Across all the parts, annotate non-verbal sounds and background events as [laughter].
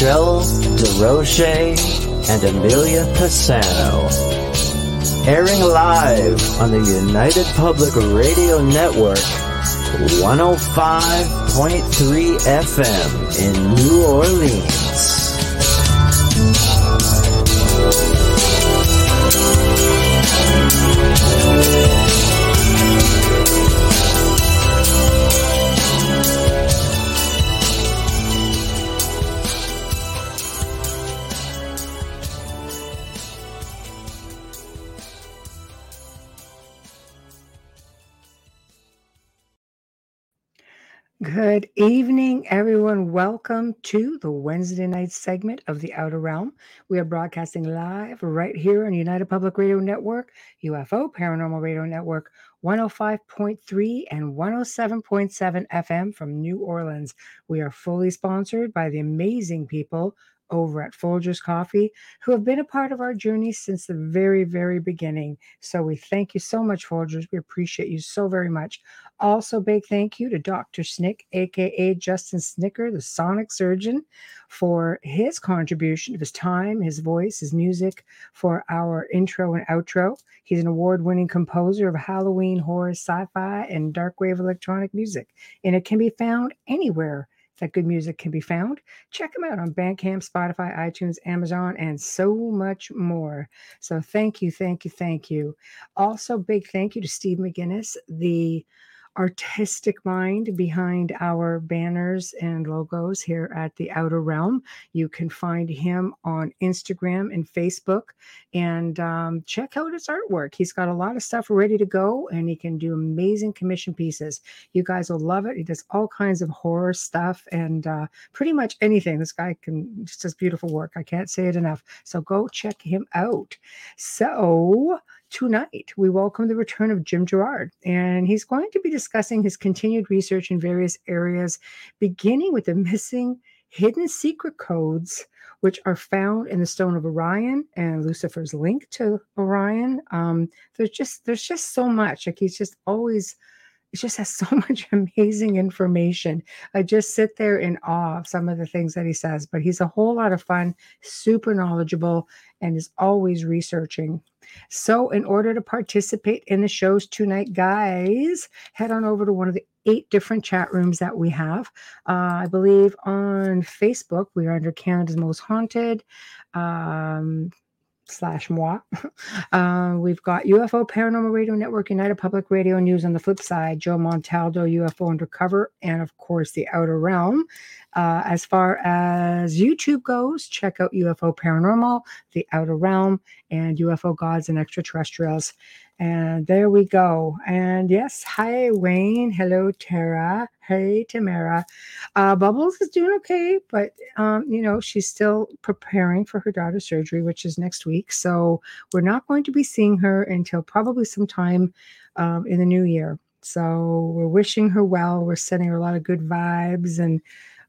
Michelle Desrochers and Amelia Pisano. Airing live on the United Public Radio Network, 105.3 FM in New Orleans. Good evening, everyone. Welcome to the Wednesday night segment of The Outer Realm. We are broadcasting live right here on United Public Radio Network, UFO Paranormal Radio Network, 105.3 and 107.7 FM from New Orleans. We are fully sponsored by the amazing people over at Folgers Coffee, who have been a part of our journey since the very, very beginning. So we thank you so much, Folgers. We appreciate you so very much. Also, big thank you to Dr. Snick, aka Justin Snicker, the sonic surgeon, for his contribution of his time, his voice, his music for our intro and outro. He's an award winning composer of Halloween horror, sci fi, and dark wave electronic music, and it can be found anywhere that good music can be found. Check them out on Bandcamp, Spotify, iTunes, Amazon, and so much more. So thank you, thank you, thank you. Also, big thank you to Steve McGinnis, the artistic mind behind our banners and logos here at the Outer Realm. You can find him on Instagram and Facebook and um, check out his artwork. He's got a lot of stuff ready to go and he can do amazing commission pieces. You guys will love it. He does all kinds of horror stuff and uh, pretty much anything. This guy can just does beautiful work. I can't say it enough. So go check him out. So, tonight we welcome the return of Jim Gerard, and he's going to be discussing his continued research in various areas, beginning with the missing hidden secret codes which are found in the stone of orion and lucifer's link to orion um, there's just there's just so much like he's just always it just has [laughs] so much amazing information. I just sit there in awe of some of the things that he says, but he's a whole lot of fun, super knowledgeable, and is always researching. So, in order to participate in the shows tonight, guys, head on over to one of the eight different chat rooms that we have. Uh, I believe on Facebook, we are under Canada's Most Haunted. Um, slash moi. [laughs] Uh, we've got UFO Paranormal Radio Network, United Public Radio News on the flip side, Joe Montaldo, UFO Undercover, and of course, The Outer Realm. Uh, as far as YouTube goes, check out UFO Paranormal, The Outer Realm, and UFO Gods and Extraterrestrials. And there we go. And yes, hi, Wayne. Hello, Tara. Hey, Tamara. Uh, Bubbles is doing okay, but, um, you know, she's still preparing for her daughter's surgery, which is next week. So we're not going to be seeing her until probably sometime um, in the new year. So we're wishing her well. We're sending her a lot of good vibes and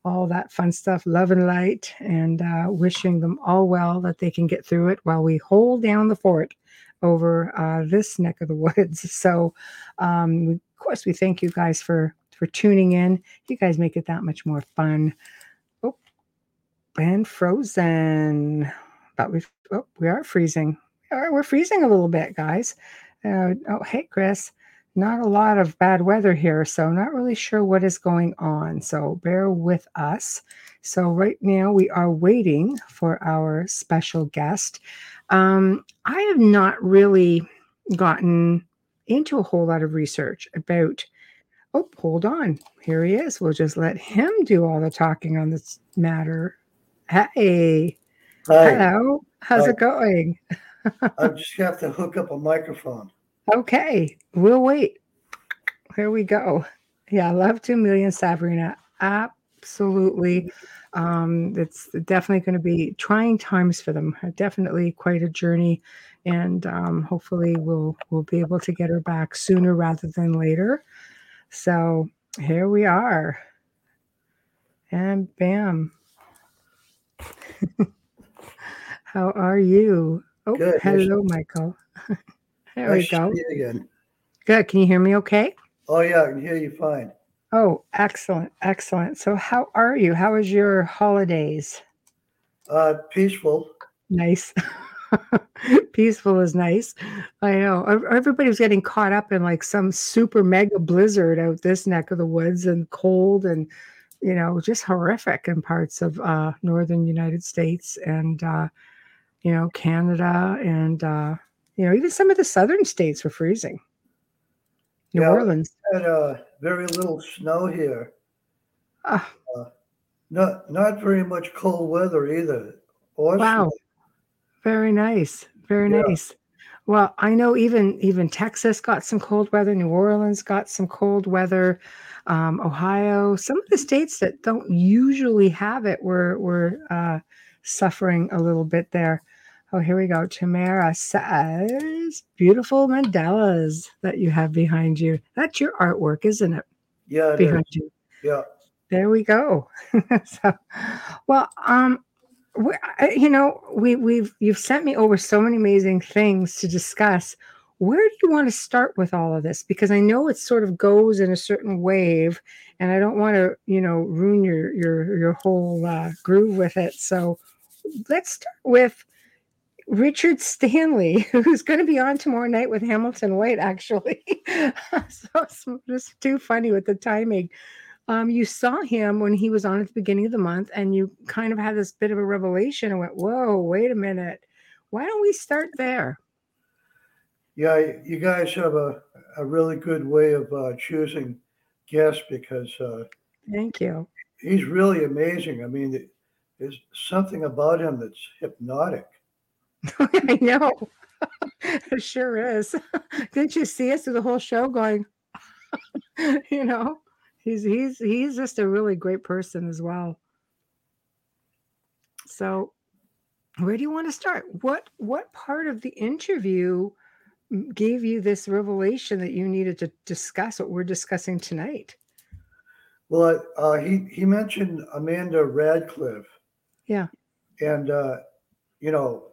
all that fun stuff, love and light, and uh, wishing them all well that they can get through it while we hold down the fort over uh, this neck of the woods. [laughs] So, um, we, of course, we thank you guys for for tuning in. You guys make it that much more fun. Oh, and frozen. But we oh, we are freezing. We're freezing a little bit, guys. Uh, oh, hey, Chris. Not a lot of bad weather here, so not really sure what is going on. So bear with us. So right now we are waiting for our special guest. Um, I have not really gotten into a whole lot of research about. Oh, hold on. Here he is. We'll just let him do all the talking on this matter. Hey. Hi. Hello. How's Hi. it going? [laughs] I just have to hook up a microphone. Okay. We'll wait. Here we go. Yeah, love to million Sabrina. Absolutely. Um, it's definitely going to be trying times for them. Definitely quite a journey, and um, hopefully we'll we'll be able to get her back sooner rather than later. So here we are, and bam. [laughs] How are you? Oh, Good. hello, Michael. [laughs] there we go. again. Good. Can you hear me okay? Oh yeah, I can hear you fine. Oh, excellent, excellent. So, how are you? How was your holidays? Uh, peaceful. Nice. [laughs] Peaceful is nice. I know. Ev- Everybody was getting caught up in like some super mega blizzard out this neck of the woods and cold and, you know, just horrific in parts of uh, northern United States and, uh, you know, Canada and, uh, you know, even some of the southern states were freezing. New Yeah. Orleans. Had uh, very little snow here. Ah, Not not very much cold weather either. Or wow. Very nice. Very Yeah. nice. Well, I know even even Texas got some cold weather. New Orleans got some cold weather. Um, Ohio, some of the states that don't usually have it were were uh, suffering a little bit there. Oh, here we go. Tamara says, "Beautiful mandalas that you have behind you. That's your artwork, isn't it? Yeah, it is. Behind you." yeah. There we go. [laughs] so, well, um, we, you know, we we've you've sent me over so many amazing things to discuss. Where do you want to start with all of this? Because I know it sort of goes in a certain wave, and I don't want to, you know, ruin your your your whole uh, groove with it. So, let's start with Richard Stanley, [laughs] who's going to be on tomorrow night with Hamilton White, actually. [laughs] so it's just too funny with the timing um, you saw him when he was on at the beginning of the month, and you kind of had this bit of a revelation and went, Whoa, wait a minute. Why don't we start there? Yeah, you guys have a, a really good way of uh, choosing guests because uh, Thank you. he's really amazing. I mean, there's something about him that's hypnotic. [laughs] I know. [laughs] it sure is. [laughs] Didn't you see us through the whole show going, you know? He's he's he's just a really great person as well. So where do you want to start? What what part of the interview gave you this revelation that you needed to discuss what we're discussing tonight? Well, uh, he he mentioned Amanda Radcliffe, Yeah. and uh, you know,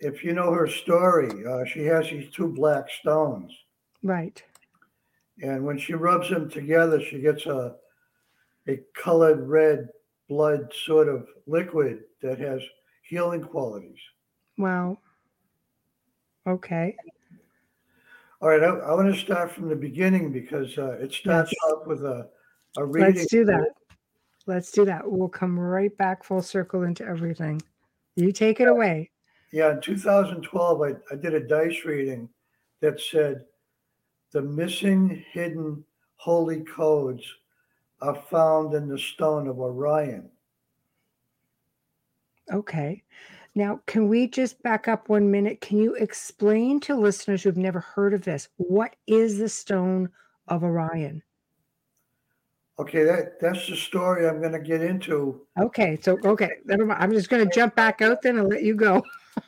if you know her story, uh, she has these two black stones, Right. and when she rubs them together, she gets a a colored red blood sort of liquid that has healing qualities. Wow. Okay. All right, I, I want to start from the beginning because uh, it starts Yes. off with a a reading. Let's do that. Let's do that. We'll come right back full circle into everything. You take it away. Yeah, in 2012, I, I did a dice reading that said the missing hidden holy codes are found in the stone of Orion. Okay. Now, can we just back up one minute? Can you explain to listeners who've never heard of this what is the stone of Orion? Okay, that that's the story I'm going to get into. Okay, so okay, never mind. I'm just going to jump back out then and let you go.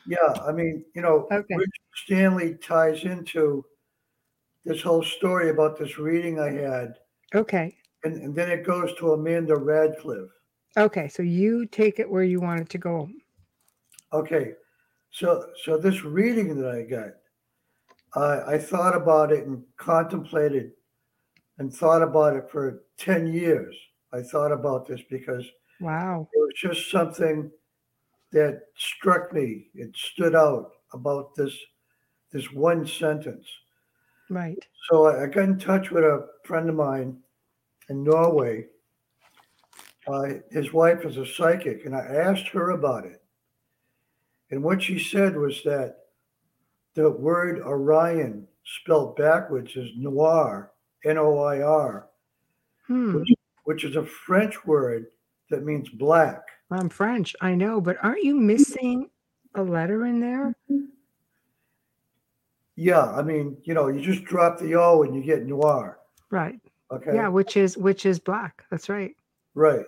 Yeah, I mean, you know, Okay. Richard Stanley ties into this whole story about this reading I had, Okay. and, and then it goes to Amanda Radcliffe. Okay, so you take it where you want it to go. Okay, so so this reading that I got, I I thought about it and contemplated, and thought about it for ten years. I thought about this because Wow. it was just something that struck me. It stood out about this this one sentence. Right. So I, I got in touch with a friend of mine in Norway. Uh, his wife is a psychic, and I asked her about it. And what she said was that the word Orion, spelled backwards, is noir, N O I R, Hmm. which is a French word that means black. I'm French, I know, but aren't you missing a letter in there? Yeah, I mean, you know, you just drop the O and you get noir. Right. Okay. Yeah, which is which is black. That's right. Right.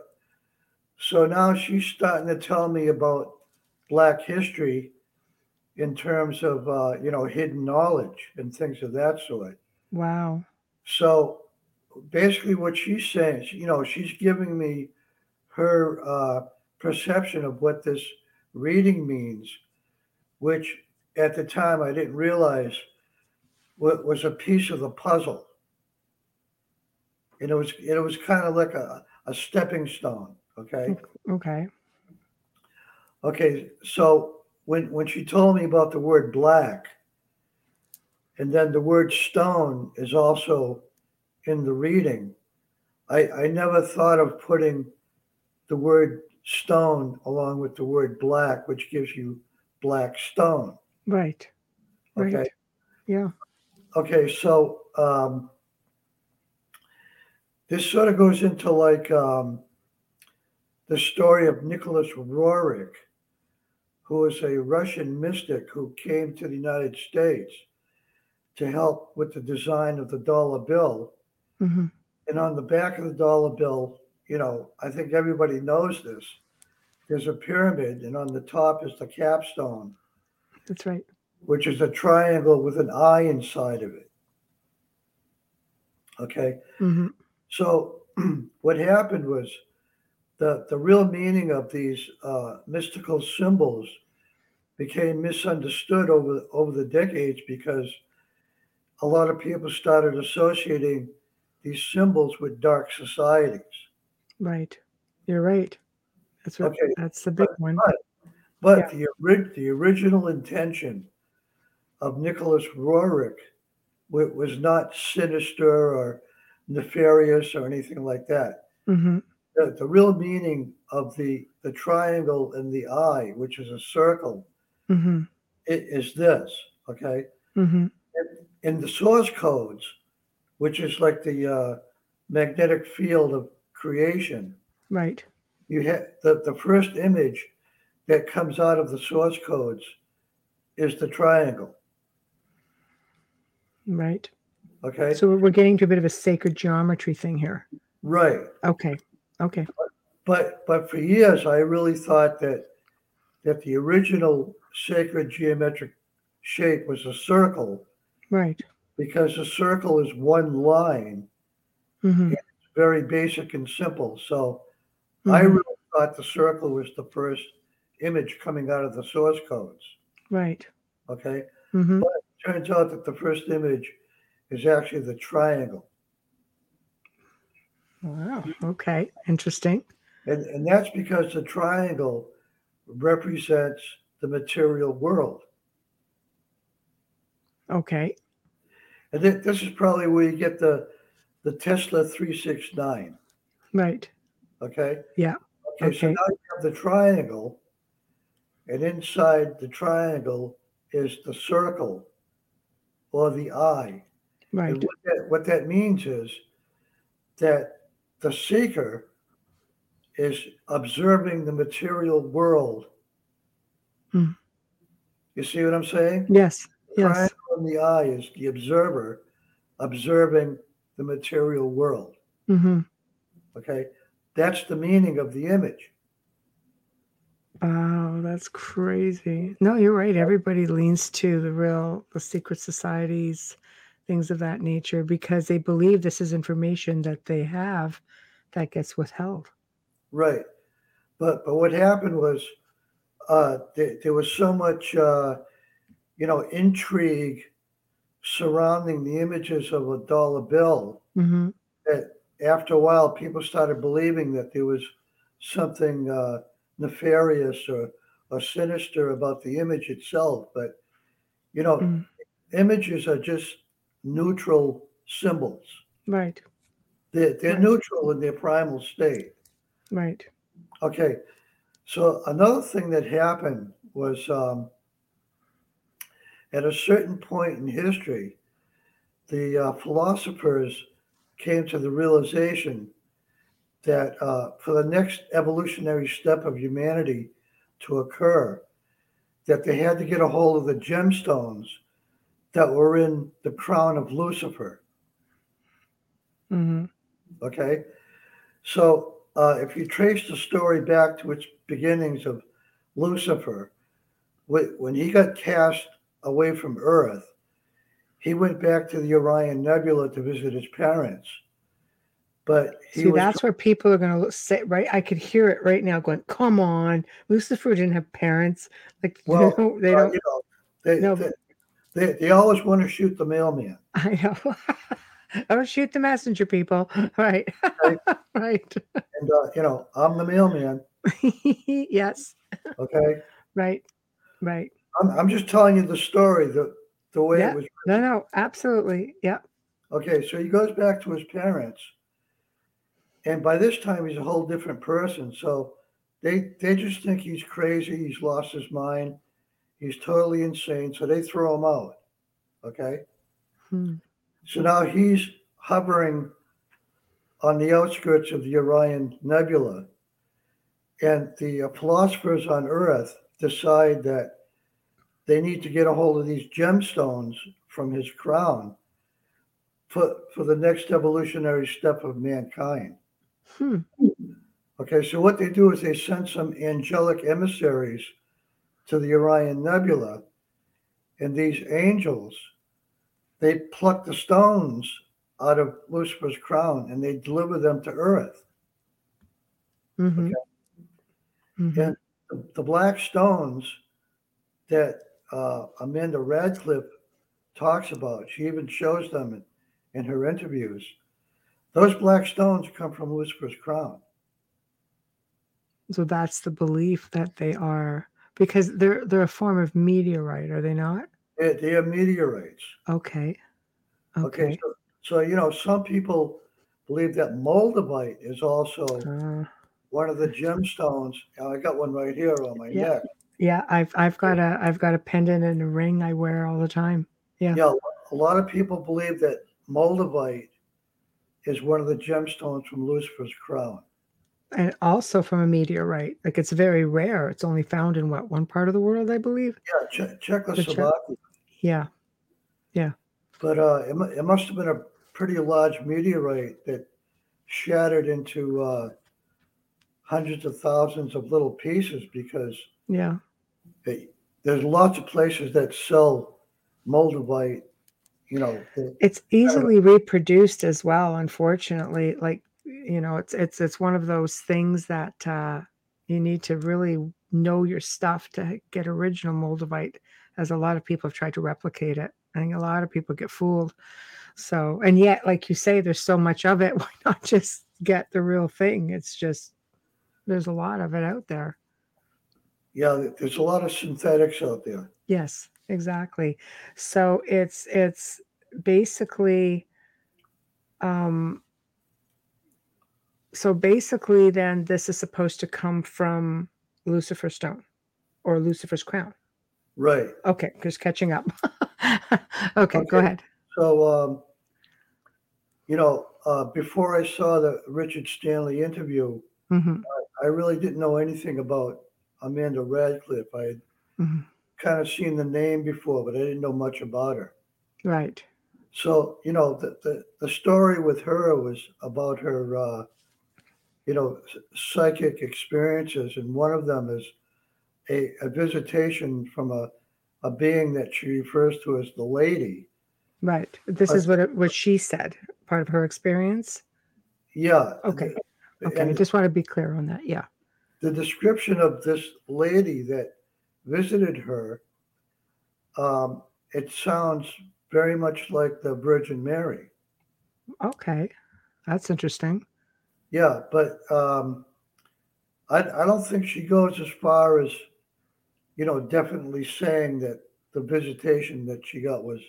So now she's starting to tell me about Black history in terms of, uh, you know, hidden knowledge and things of that sort. Wow. So basically, what she's saying, you know, she's giving me her uh, perception of what this reading means, which at the time I didn't realize wa- was a piece of the puzzle. and it was it was kind of like a, a stepping stone. Okay. Okay. Okay. So when when she told me about the word black, and then the word stone is also in the reading, I I never thought of putting the word stone along with the word black, which gives you black stone. Right. Right. Okay. Yeah. Okay, so um, this sort of goes into like um, the story of Nicholas Roerich, who was a Russian mystic who came to the United States to help with the design of the dollar bill. Hmm And on the back of the dollar bill, you know, I think everybody knows this. There's a pyramid, and on the top is the capstone, That's right. which is a triangle with an eye inside of it. Okay. hmm So [clears throat] what happened was the the real meaning of these uh, mystical symbols became misunderstood over over the decades because a lot of people started associating these symbols with dark societies. Right. You're right. That's what. Okay. That's the big one. But Yeah. the the original intention of Nicholas Roerich was not sinister or nefarious or anything like that. hmm the, the real meaning of the the triangle and the eye, which is a circle, hmm i- is this. Okay, hmm in the source codes, which is like the uh, magnetic field of creation, Right. you have the the first image that comes out of the source codes is the triangle. Right. Okay, So we're getting to a bit of a sacred geometry thing here. right. Okay. Okay. But but for years, I really thought that that the original sacred geometric shape was a circle Right. Because a circle is one line, hmm very basic and simple. So I Mhm. really thought the circle was the first image coming out of the source codes. Right. Okay, hmm turns out that the first image is actually the triangle, Wow. Okay. Interesting. and and that's because the triangle represents the material world. Okay. And thi- this is probably where you get the the Tesla 369. Right. Okay. Yeah. Okay. So now you have the triangle, and inside the triangle is the circle or the eye. Right. And what that, what that means is that the seeker is observing the material world. Hmm. You see what I'm saying? Yes. Yes. triangle in the eye is the observer observing the material world. hmm Okay, that's the meaning of the image. Wow, that's crazy. No, you're right. Everybody leans to the real, the secret societies, things of that nature, because they believe this is information that they have that gets withheld. Right, but but what happened was uh, there, there was so much uh, you know intrigue surrounding the images of a dollar bill hmm that after a while people started believing that there was something uh, nefarious or, or sinister about the image itself. But you know, Mm. images are just neutral symbols. Right. They're, they're Right. neutral in their primal state. Right. Okay. So another thing that happened was um, at a certain point in history, the uh, philosophers came to the realization that uh, for the next evolutionary step of humanity to occur, that they had to get a hold of the gemstones that were in the crown of Lucifer. hmm Okay. So uh, if you trace the story back to its beginnings of Lucifer, when he got cast away from Earth, he went back to the Orion Nebula to visit his parents. But he See, that's where people are going to say, right? I could hear it right now going, come on. Lucifer didn't have parents. Like, [laughs] well, they don't, they uh, don't you know, they, No. they, they, they always want to shoot the mailman. [laughs] I know. [laughs] oh, shoot the messenger, people. Right. Right. right. And, uh, you know, I'm the mailman. yes. Okay. Right. Right. I'm, I'm just telling you the story, the, the way Yeah. it was. Written. No, no, absolutely. Yeah. Okay. So he goes back to his parents. And by this time, he's a whole different person. So they, they just think he's crazy. He's lost his mind. He's totally insane. So they throw him out. Okay. Hmm. So now he's hovering on the outskirts of the Orion Nebula. And the uh, philosophers on Earth decide that they need to get a hold of these gemstones from his crown for, for the next evolutionary step of mankind. Hmm. Okay, so what they do is they send some angelic emissaries to the Orion Nebula, and these angels, they pluck the stones out of Lucifer's crown and they deliver them to Earth. hmm Yeah. The, the black stones that uh, Amanda Radcliffe talks about, she even shows them in, in her interviews. Those black stones come from Lucifer's crown. So that's the belief that they are because they're they're a form of meteorite, are they not? They, they are meteorites. Okay. Okay, Okay. so, so you know, some people believe that moldavite is also Uh, one of the gemstones. I got one right here on my Yeah. neck. Yeah, I've I've got a I've got a pendant and a ring I wear all the time. Yeah. Yeah, a lot of people believe that moldavite is one of the gemstones from Lucifer's crown. And also from a meteorite. Like it's very rare. It's only found in what one part of the world, I believe. Yeah, che- Czechoslovakia. Yeah. Yeah. But uh, it, it must have been a pretty large meteorite that shattered into uh, hundreds of thousands of little pieces because Yeah. it, there's lots of places that sell moldavite. You know, the- It's easily reproduced as well, unfortunately. Like, you know, it's it's it's one of those things that uh you need to really know your stuff to get original moldavite, as a lot of people have tried to replicate it. I think a lot of people get fooled. So, and yet, like you say, there's so much of it. [laughs] Why not just get the real thing? It's just there's a lot of it out there. Yeah, there's a lot of synthetics out there. Yes, exactly. So it's it's basically um so basically then this is supposed to come from Lucifer's stone or Lucifer's crown. Right. Okay, just catching up. [laughs] okay, go ahead. So, um, you know, uh, before I saw the Richard Stanley interview, hmm I really didn't know anything about Amanda Radcliffe. I had hmm kind of seen the name before, but I didn't know much about her. Right. So, you know, the, the, the story with her was about her, uh, you know, psychic experiences. And one of them is a, a visitation from a, a being that she refers to as the lady. Right. This Uh, is what it, what she said, part of her experience. Yeah. Okay. Okay, I just want to be clear on that. Yeah. The description of this lady that visited her, um, it sounds very much like the Virgin Mary. Okay. That's interesting. Yeah, but um, I, I don't think she goes as far as, you know, definitely saying that the visitation that she got was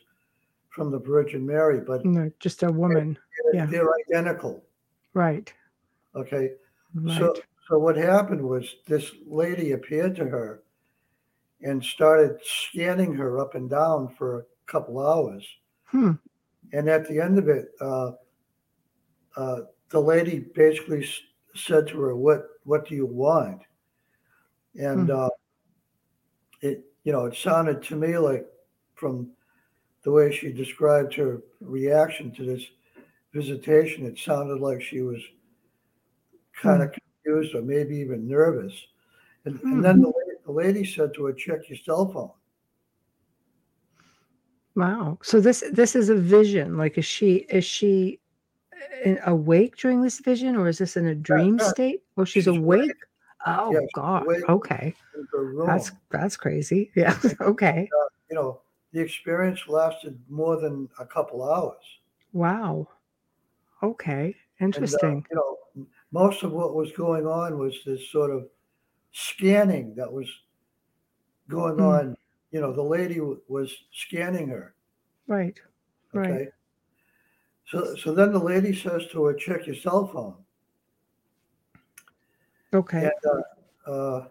from the Virgin Mary, but No, just a woman. they're, Yeah. they're identical. Right. Okay. Right. So, so what happened was this lady appeared to her and started scanning her up and down for a couple hours. Hmm. And at the end of it, uh, uh, the lady basically s- said to her, "What What do you want?" And Hmm. uh, it, you know, it sounded to me like, from the way she described her reaction to this visitation, it sounded like she was kind of confused or maybe even nervous. And, Hmm. and then the, la- the lady said to her, "Check your cell phone." Wow. So this this is a vision. Like is she is she uh, awake during this vision or is this in a dream yeah. state? Oh, she's, She's awake. awake. Oh Yeah, God. awake. Okay. in her room. That's that's crazy. [laughs] Yeah. okay. you know, the experience lasted more than a couple hours. Wow. Okay. And uh, Interesting. you know, most of what was going on was this sort of scanning that was going Mm, on. You know, the lady w- was scanning her. right. Right. So so then the lady says to her, check your cell phone. Okay. And uh, uh,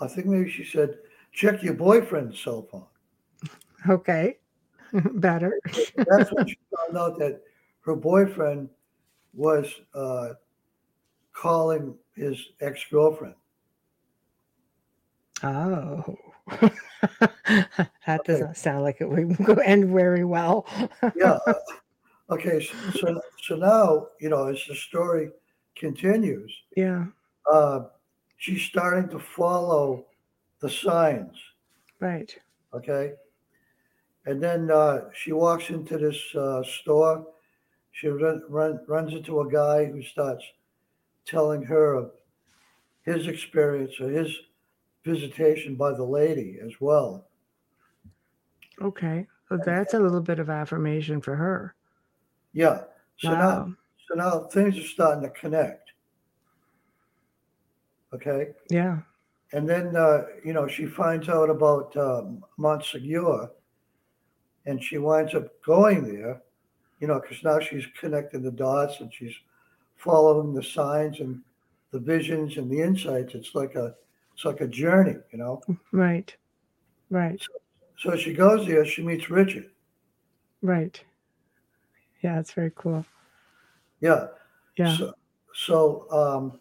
I think maybe she said, check your boyfriend's cell phone. Okay. [laughs] Better. That's when she found out that her boyfriend was uh, calling his ex girlfriend. Oh. [laughs] that does Okay. not sound like it would go end very well. [laughs] Yeah. uh, Okay. So, so, so now, you know, as the story continues, yeah. uh, she's starting to follow the signs. Right. Okay. And then uh, she walks into this uh, store. She run, run, runs into a guy who starts telling her of his experience or his visitation by the lady as well. Okay. So that's a little bit of affirmation for her. Yeah. So now, so now things are starting to connect. Okay. Yeah. And then, uh, you know, she finds out about um, Montsegur and she winds up going there, you know, because now she's connecting the dots and she's following the signs and the visions and the insights. It's like a, it's like a journey, you know. Right. Right. So she goes there, she meets Richard. Right. Yeah, it's very cool. Yeah. Yeah. So, so um,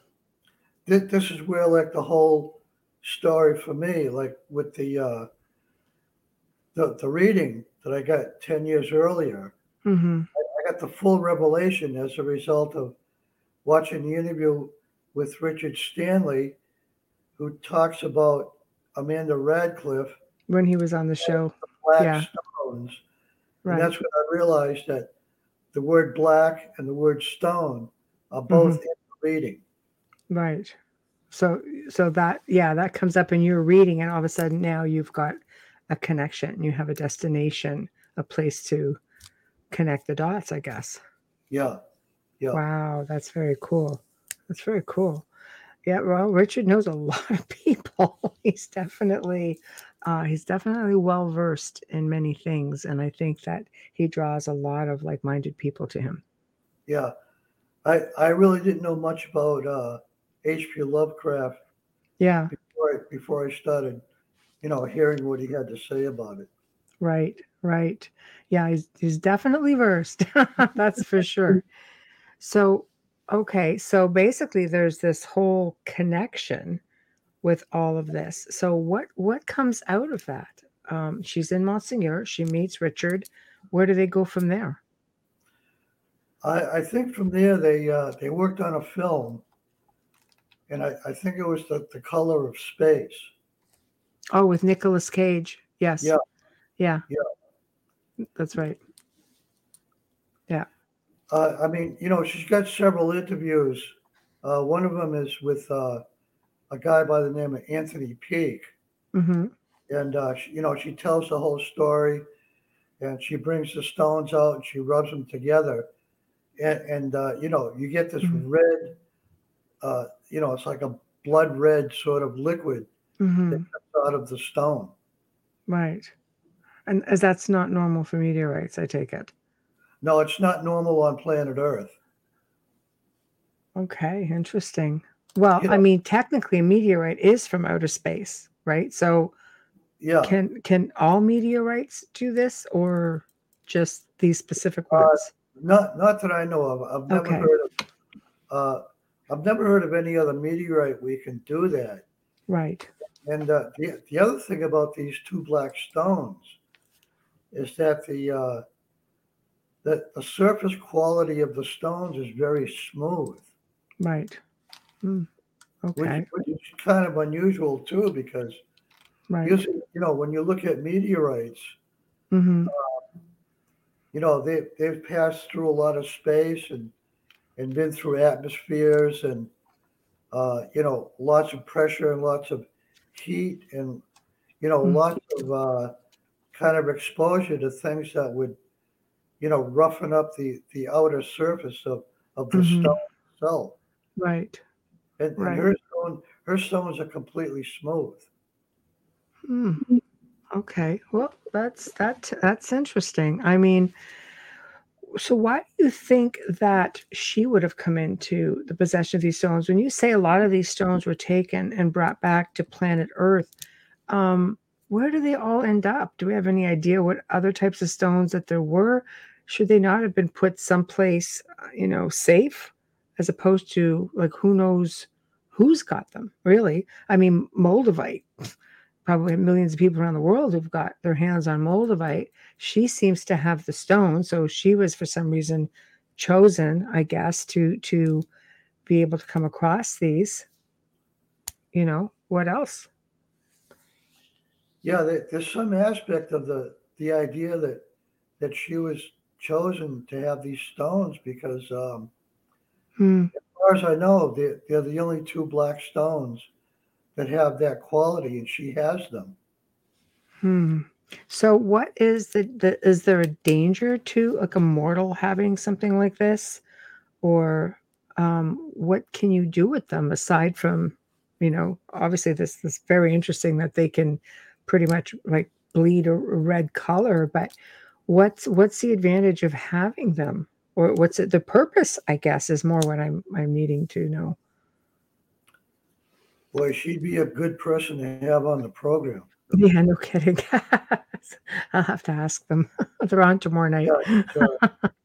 th- this is where like the whole story for me, like with the uh, the the reading that I got ten years earlier, Mm-hmm. I got the full revelation as a result of watching the interview with Richard Stanley, who talks about Amanda Radcliffe, When he was on the show. black Yeah. stones, and that's when I realized that the word black and the word stone are both in the reading. Right. So so that yeah, that comes up in your reading and all of a sudden now you've got a connection. You have a destination, a place to connect the dots, I guess. Yeah. Yeah. Wow, that's very cool. That's very cool. Yeah, well, Richard knows a [laughs] lot of people. [laughs] he's definitely uh, he's definitely well versed in many things, and I think that he draws a lot of like-minded people to him. Yeah, I I really didn't know much about uh, H.P. Lovecraft Yeah, before I, before I started, you know, hearing what he had to say about it. right, right. Yeah, he's he's definitely versed. [laughs] That's for sure. [laughs] So, okay, so basically, there's this whole connection with all of this. So, what what comes out of that? Um, she's in Monsignor. She meets Richard. Where do they go from there? I, I think from there they uh, they worked on a film, and I, I think it was the, the color of space. Oh, with Nicolas Cage. Yes. Yeah. Yeah. Yeah. That's right. Yeah. Uh, I mean, you know, she's got several interviews. Uh, one of them is with uh, a guy by the name of Anthony Peake. hmm and uh, she, you know she tells the whole story and she brings the stones out and she rubs them together and, and uh, you know you get this Mhm. red uh, you know it's like a blood red sort of liquid hmm out of the stone Right. And as that's not normal for meteorites, I take it. no it's not normal on planet earth Okay, interesting. Well, You I mean, technically, a meteorite is from outer space, right? So, yeah can can all meteorites do this, or just these specific Uh, ones? not not that i know of i've never Okay. heard of uh, i've never heard of any other meteorite we can do that right. And uh, the, the other thing about these two black stones is that the uh, that the surface quality of the stones is very smooth, Right. Which, Okay. which is kind of unusual too, because Right. usually, you know, when you look at meteorites, hmm you know, they they've passed through a lot of space and and been through atmospheres and uh, you know, lots of pressure and lots of heat and you know, Mm. lots of uh, kind of exposure to things that would you know, roughen up the the outer surface of of the Mhm. stone itself. Right. And, and Right. her stone, her stones are completely smooth. Hmm. Okay. Well, that's that that's interesting. I mean, so why do you think that she would have come into the possession of these stones? When you say a lot of these stones were taken and brought back to planet Earth, um, where do they all end up? Do we have any idea what other types of stones that there were? Should they not have been put someplace, uh, you know, safe, as opposed to like who knows who's got them? Really? I mean, Moldavite [laughs] probably millions of people around the world who've got their hands on Moldavite. She seems to have the stone, so she was for some reason chosen, I guess, to to be able to come across these. You know, what else? Yeah, there, there's some aspect of the the idea that that she was chosen to have these stones because, um, Hmm. as far as I know, they're, they're the only two black stones that have that quality, and she has them. Hmm. So what is the, the is there a danger to like a mortal having something like this? Or um what can you do with them aside from, you know, obviously this this very interesting that they can pretty much like bleed a, red color, but what's what's the advantage of having them? Or what's it the purpose, I guess, is more what I'm I'm needing to know. Boy, she'd be a good person to have on the program. Yeah, no kidding. [laughs] I'll have to ask them. [laughs] They're on tomorrow night. Yeah, so [laughs]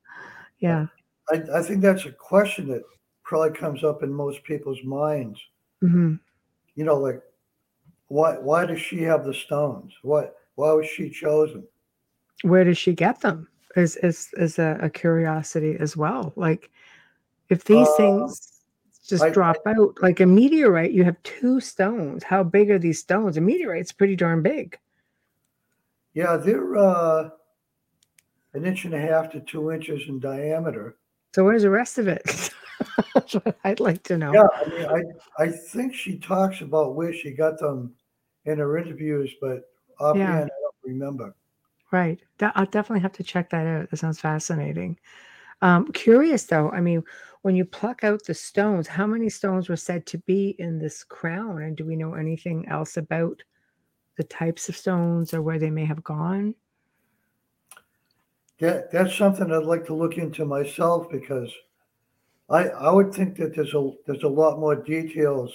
Yeah. I, I think that's a question that probably comes up in most people's minds. hmm You know, like why why does she have the stones? What why was she chosen? where does she get them? Is is is a, a curiosity as well. Like if these Uh, things just I- drop out like a meteorite you have two stones. How big are these stones? A meteorite's pretty darn big. Yeah, they're uh, an inch and a half to two inches in diameter. so where's the rest of it? [laughs] I'd like to know. Yeah, I mean, I I think she talks about where she got them in her interviews, but offhand I don't remember. right. I'll definitely have to check that out. That sounds fascinating. Um curious though i mean when you pluck out the stones how many stones were said to be in this crown? And do we know anything else about the types of stones or where they may have gone? That that's something I'd like to look into myself because I I would think that there's a there's a lot more details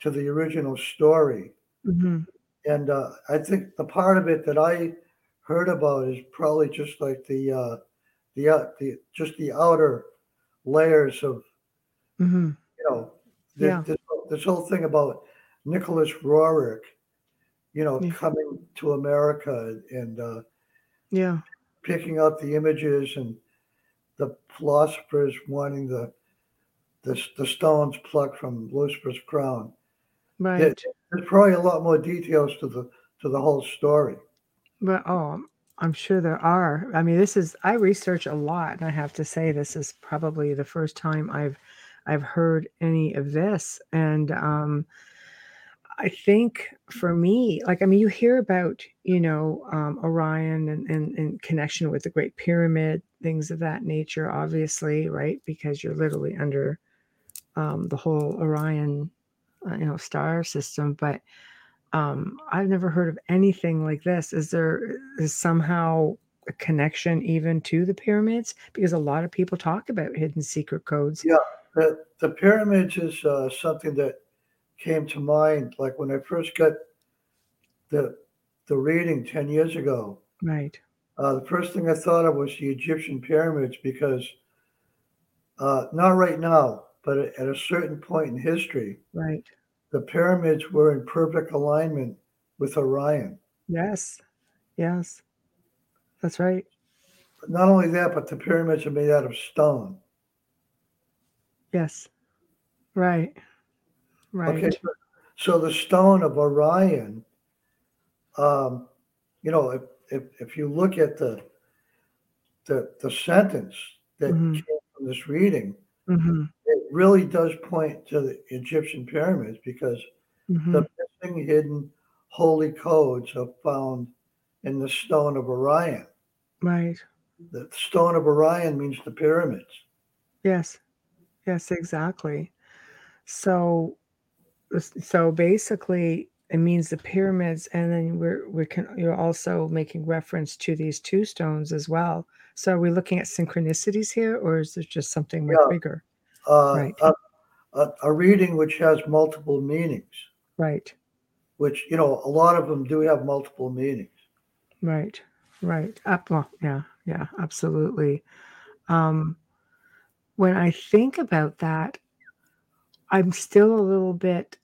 to the original story, hmm and uh, I think the part of it that I heard about is probably just like the uh, the uh, the just the outer layers of hmm you know this, Yeah. this, this whole thing about Nicholas Roerich, you know, Yeah. coming to America and uh, Yeah. picking out the images and the philosophers wanting the the, the stones plucked from Lucifer's crown. Right. There's probably a lot more details to the to the whole story. But oh, I'm sure there are. I mean, this is I research a lot, and I have to say this is probably the first time I've I've heard any of this. And um I think for me, like I mean, you hear about, you know, um Orion and, and in connection with the Great Pyramid, things of that nature, obviously, right? Because you're literally under um the whole Orion you know star system but um i've never heard of anything like this is there is somehow a connection even to the pyramids because a lot of people talk about hidden secret codes Yeah. The the pyramids is uh, something that came to mind like when I first got the the reading ten years ago. right Uh, the first thing I thought of was the Egyptian pyramids because uh, not right now, but at a certain point in history, right. the pyramids were in perfect alignment with Orion. yes. Yes. That's right. But not only that, but the pyramids are made out of stone. yes. Right. Right. Okay, so, so the stone of Orion, um, you know, if, if if you look at the the the sentence that Mhm. came from this reading, hmm it really does point to the Egyptian pyramids because hmm the missing hidden holy codes are found in the stone of Orion. right the stone of Orion means the pyramids. Yes. Yes, exactly. So so basically it means the pyramids and then we're we can you're also making reference to these two stones as well. So are we looking at synchronicities here or is there just something Yeah. bigger? Uh, Right. a, a, a reading which has multiple meanings, Right. which, you know, a lot of them do have multiple meanings. Right. Right. Up well, yeah, yeah, absolutely. Um when I think about that, I'm still a little bit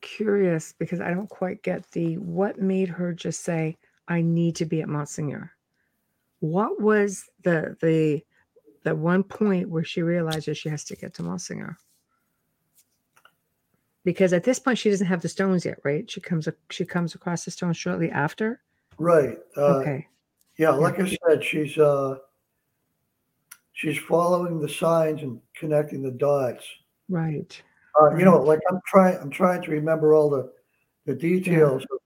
curious because I don't quite get the what made her just say, I need to be at Monsignor. What was the the the one point where she realizes she has to get to Monsignor? Because at this point she doesn't have the stones yet, right? She comes she comes across the stones shortly after. Right. Uh, Okay. Yeah, like I said, she's uh, she's following the signs and connecting the dots. Right. Uh, you know, like I'm trying, I'm trying to remember all the the details of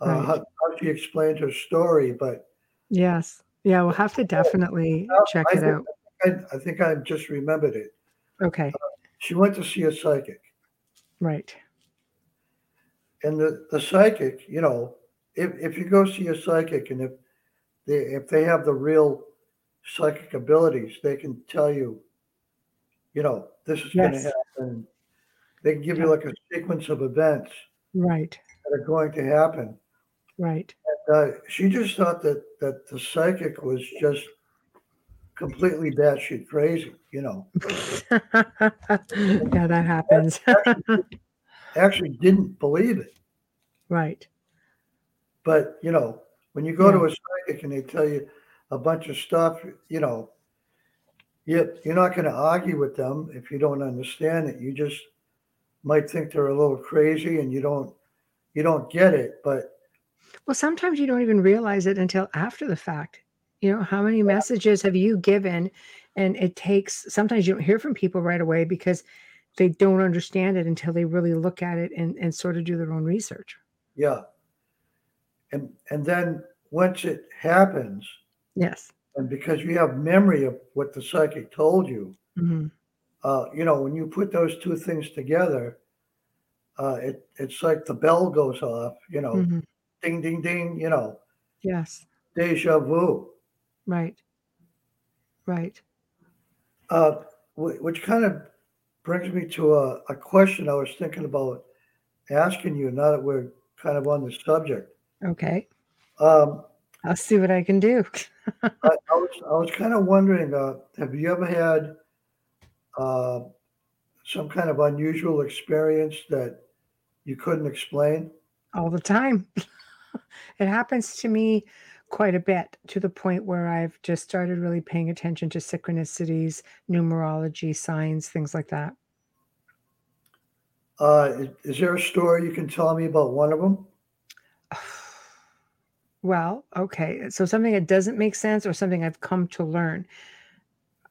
uh, Right. how, how she explained her story, but Yes. Yeah, we'll have to definitely uh, check I it think, out. I, I think I just remembered it. Okay. She went to see a psychic, Right. and the the psychic, you know, if if you go see a psychic, and if they if they have the real psychic abilities, they can tell you, you know, this is going to happen. They can give you like a sequence of events Right. that are going to happen. Right. Uh, she just thought that that the psychic was just completely batshit crazy. You know, [laughs] yeah, that happens. actually didn't believe it. right. But you know, when you go Yeah. to a psychic and they tell you a bunch of stuff, you know, you you're not going to argue with them if you don't understand it. You just might think they're a little crazy and you don't you don't get it. But Well, sometimes you don't even realize it until after the fact. You know, how many messages have you given? And it takes sometimes you don't hear from people right away because they don't understand it until they really look at it and, and sort of do their own research. yeah, and and then once it happens, Yes. and because you have memory of what the psychic told you, hmm uh, you know, when you put those two things together, uh, it it's like the bell goes off. You know, hmm ding ding ding. You know, Yes. deja vu. Right. Right. Uh, which kind of brings me to a, a question I was thinking about asking you now that we're kind of on the subject. Okay. Um, I'll see what I can do. [laughs] I, I was I was kind of wondering, uh, have you ever had uh, some kind of unusual experience that you couldn't explain? all the time. [laughs] [laughs] it happens to me quite a bit to the point where I've just started really paying attention to synchronicities, numerology, signs, things like that. Uh, is, there a story you can tell me about one of them? [sighs] Well, okay. So something that doesn't make sense or something I've come to learn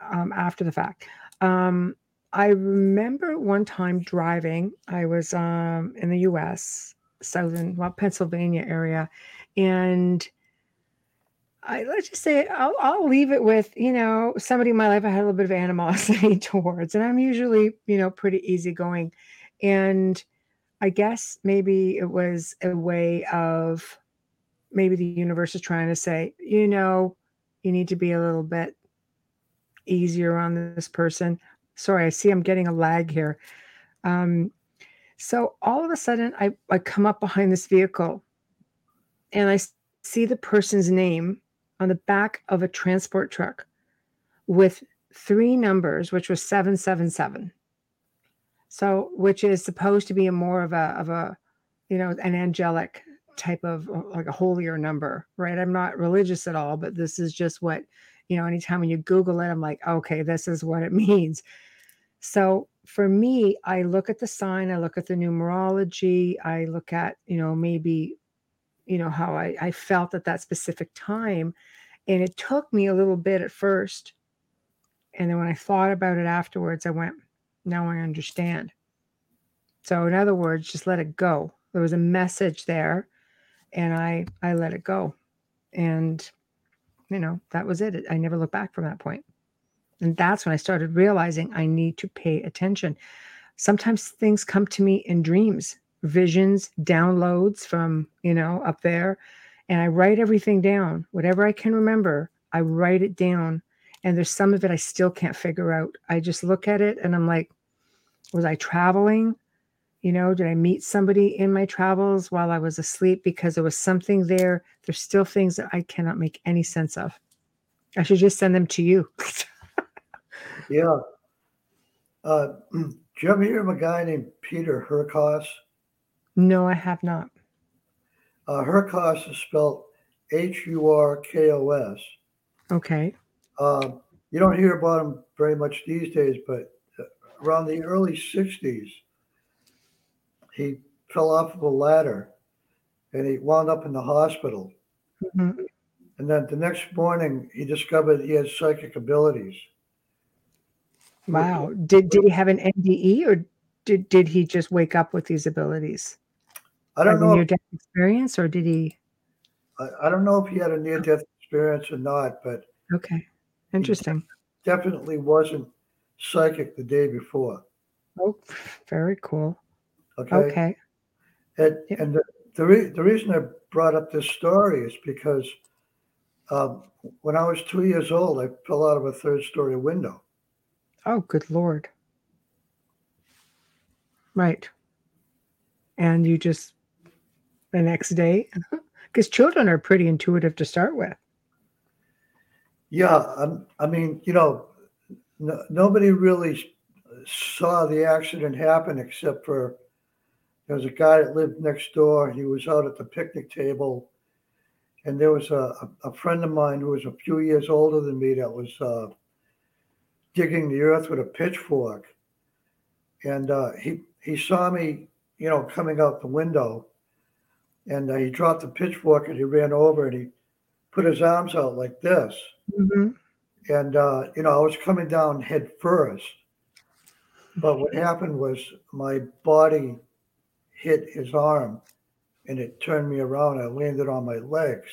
um, after the fact. Um, I remember one time driving. I was um, in the U.S., southern, well, Pennsylvania area, and I let's just say I'll, I'll leave it with you know somebody in my life I had a little bit of animosity [laughs] towards, and I'm usually you know pretty easygoing, and I guess maybe it was a way of maybe the universe is trying to say, you know, you need to be a little bit easier on this person. Sorry, I see I'm getting a lag here. Um, so all of a sudden, I, I come up behind this vehicle and I see the person's name on the back of a transport truck with three numbers, which was 777. So, which is supposed to be a more of a, of a, you know, an angelic type of uh, like a holier number, right? I'm not religious at all, but this is just what, you know, anytime when you Google it, I'm like, okay, this is what it [laughs] means. So for me, I look at the sign, I look at the numerology, I look at, you know, maybe, you know, how I, I felt at that specific time. And it took me a little bit at first. And then when I thought about it afterwards, I went, now I understand. So in other words, just let it go. There was a message there and I I let it go. And you know, that was it. I never looked back from that point. And that's when I started realizing I need to pay attention. Sometimes things come to me in dreams, visions, downloads from, you know, up there. And I write everything down. Whatever I can remember, I write it down. And there's some of it I still can't figure out. I just look at it and I'm like, was I traveling? You know, did I meet somebody in my travels while I was asleep? Because there was something there. There's still things that I cannot make any sense of. I should just send them to you. [laughs] Yeah. Uh, [clears throat] do you ever hear of a guy named Peter Hurkos? no, I have not. Uh, Hurkos is spelled H U R K O S. Okay. Uh, you don't hear about him very much these days, but around the early 60s, he fell off of a ladder and he wound up in the hospital. Mhm. And then the next morning, he discovered he had psychic abilities. Wow. Did did he have an NDE or did did he just wake up with these abilities? I don't know. near death experience or did he I, I don't know if he had a near death experience or not, but okay. Interesting. definitely wasn't psychic the day before. Oh, very cool. Okay. Okay. And, Yep. and the, the, re- the reason I brought up this story is because um, when I was two years old, I fell out of a third story window. Oh, good lord. Right. And you just the next day [laughs] because children are pretty intuitive to start with. Yeah, I'm, I mean, you know, no, nobody really saw the accident happen except for there was a guy that lived next door. He was out at the picnic table, and there was a, a, a friend of mine who was a few years older than me that was uh, digging the earth with a pitchfork, and uh, he he saw me, you know, coming out the window, and uh, he dropped the pitchfork and he ran over and he put his arms out like this Mhm. and uh, you know I was coming down head first. But what happened was my body hit his arm, and it turned me around. I landed on my legs.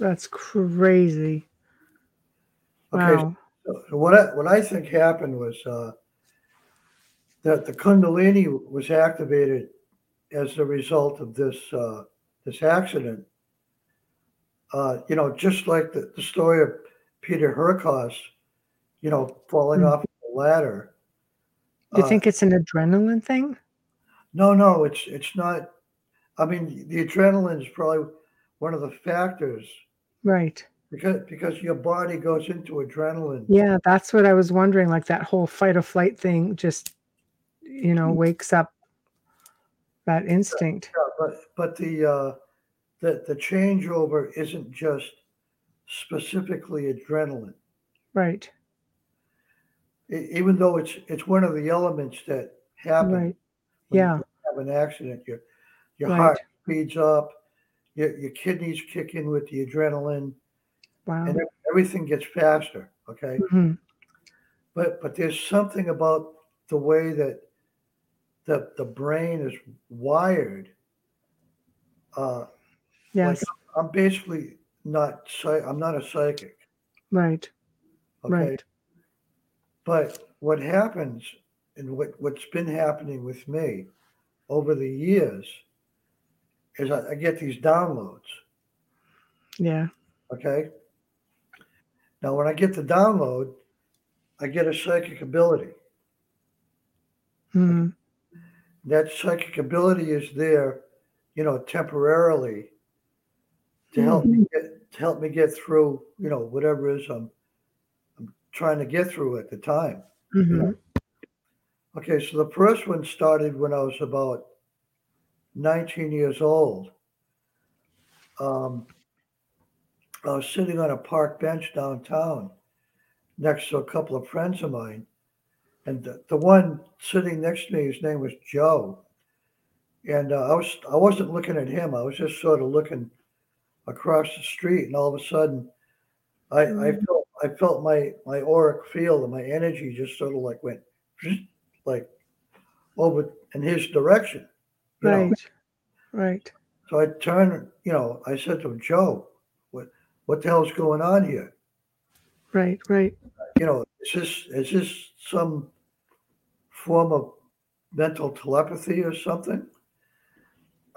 That's crazy. Okay, Wow. so what I what I think happened was uh, that the Kundalini was activated as a result of this uh, this accident. Uh, you know, just like the, the story of Peter Hurkos, you know, falling Mm. off the ladder. Do you Uh, think it's an adrenaline thing? No, no, it's it's not. I mean, the adrenaline is probably one of the factors Right. Because because your body goes into adrenaline. Yeah, that's what I was wondering. Like that whole fight or flight thing just, you know, wakes up that instinct. Yeah, but but the uh, the the changeover isn't just specifically adrenaline, Right. E- even though it's it's one of the elements that happen Right. when Yeah. you have an accident. Your your Right. heart speeds up, your your kidneys kick in with the adrenaline, Wow. and everything gets faster. Okay. Mhm. but but there's something about the way that the the brain is wired. Uh, Yes. I'm basically not I'm not a psychic, Right. okay. Right. But what happens and what what's been happening with me over the years is I, I get these downloads. Yeah. Okay. Now, when I get the download, I get a psychic ability. Mhm. that psychic ability is there, you know, temporarily to help me get to help me get through, you know, whatever it is I'm I'm trying to get through at the time. Mhm. Okay, so the first one started when I was about 19 years old. Um, I was sitting on a park bench downtown next to a couple of friends of mine. And the, the one sitting next to me, his name was Joe. And uh, I was I wasn't looking at him. I was just sort of looking across the street, and all of a sudden, I, I Mhm. felt I felt my my auric field and my energy just sort of like went [sniffs] like over in his direction. You know? Right. Right. So I turned, you know, I said to him, Joe, what, the hell's going on here? Right, right. You know, is this is this some form of mental telepathy or something?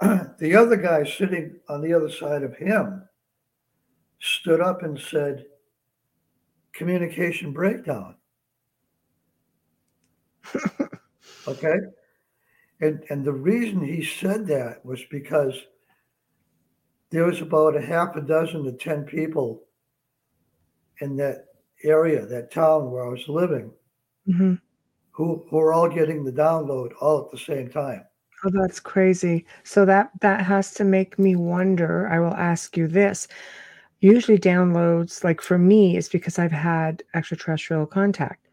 [clears throat] the other guy sitting on the other side of him stood up and said, communication breakdown. [laughs] okay. And and the reason he said that was because there was about a half a dozen to ten people in that area, that town where I was living, hmm who who were all getting the download all at the same time. Oh, that's crazy. So that that has to make me wonder. I will ask you this. Usually downloads, like for me, is because I've had extraterrestrial contact.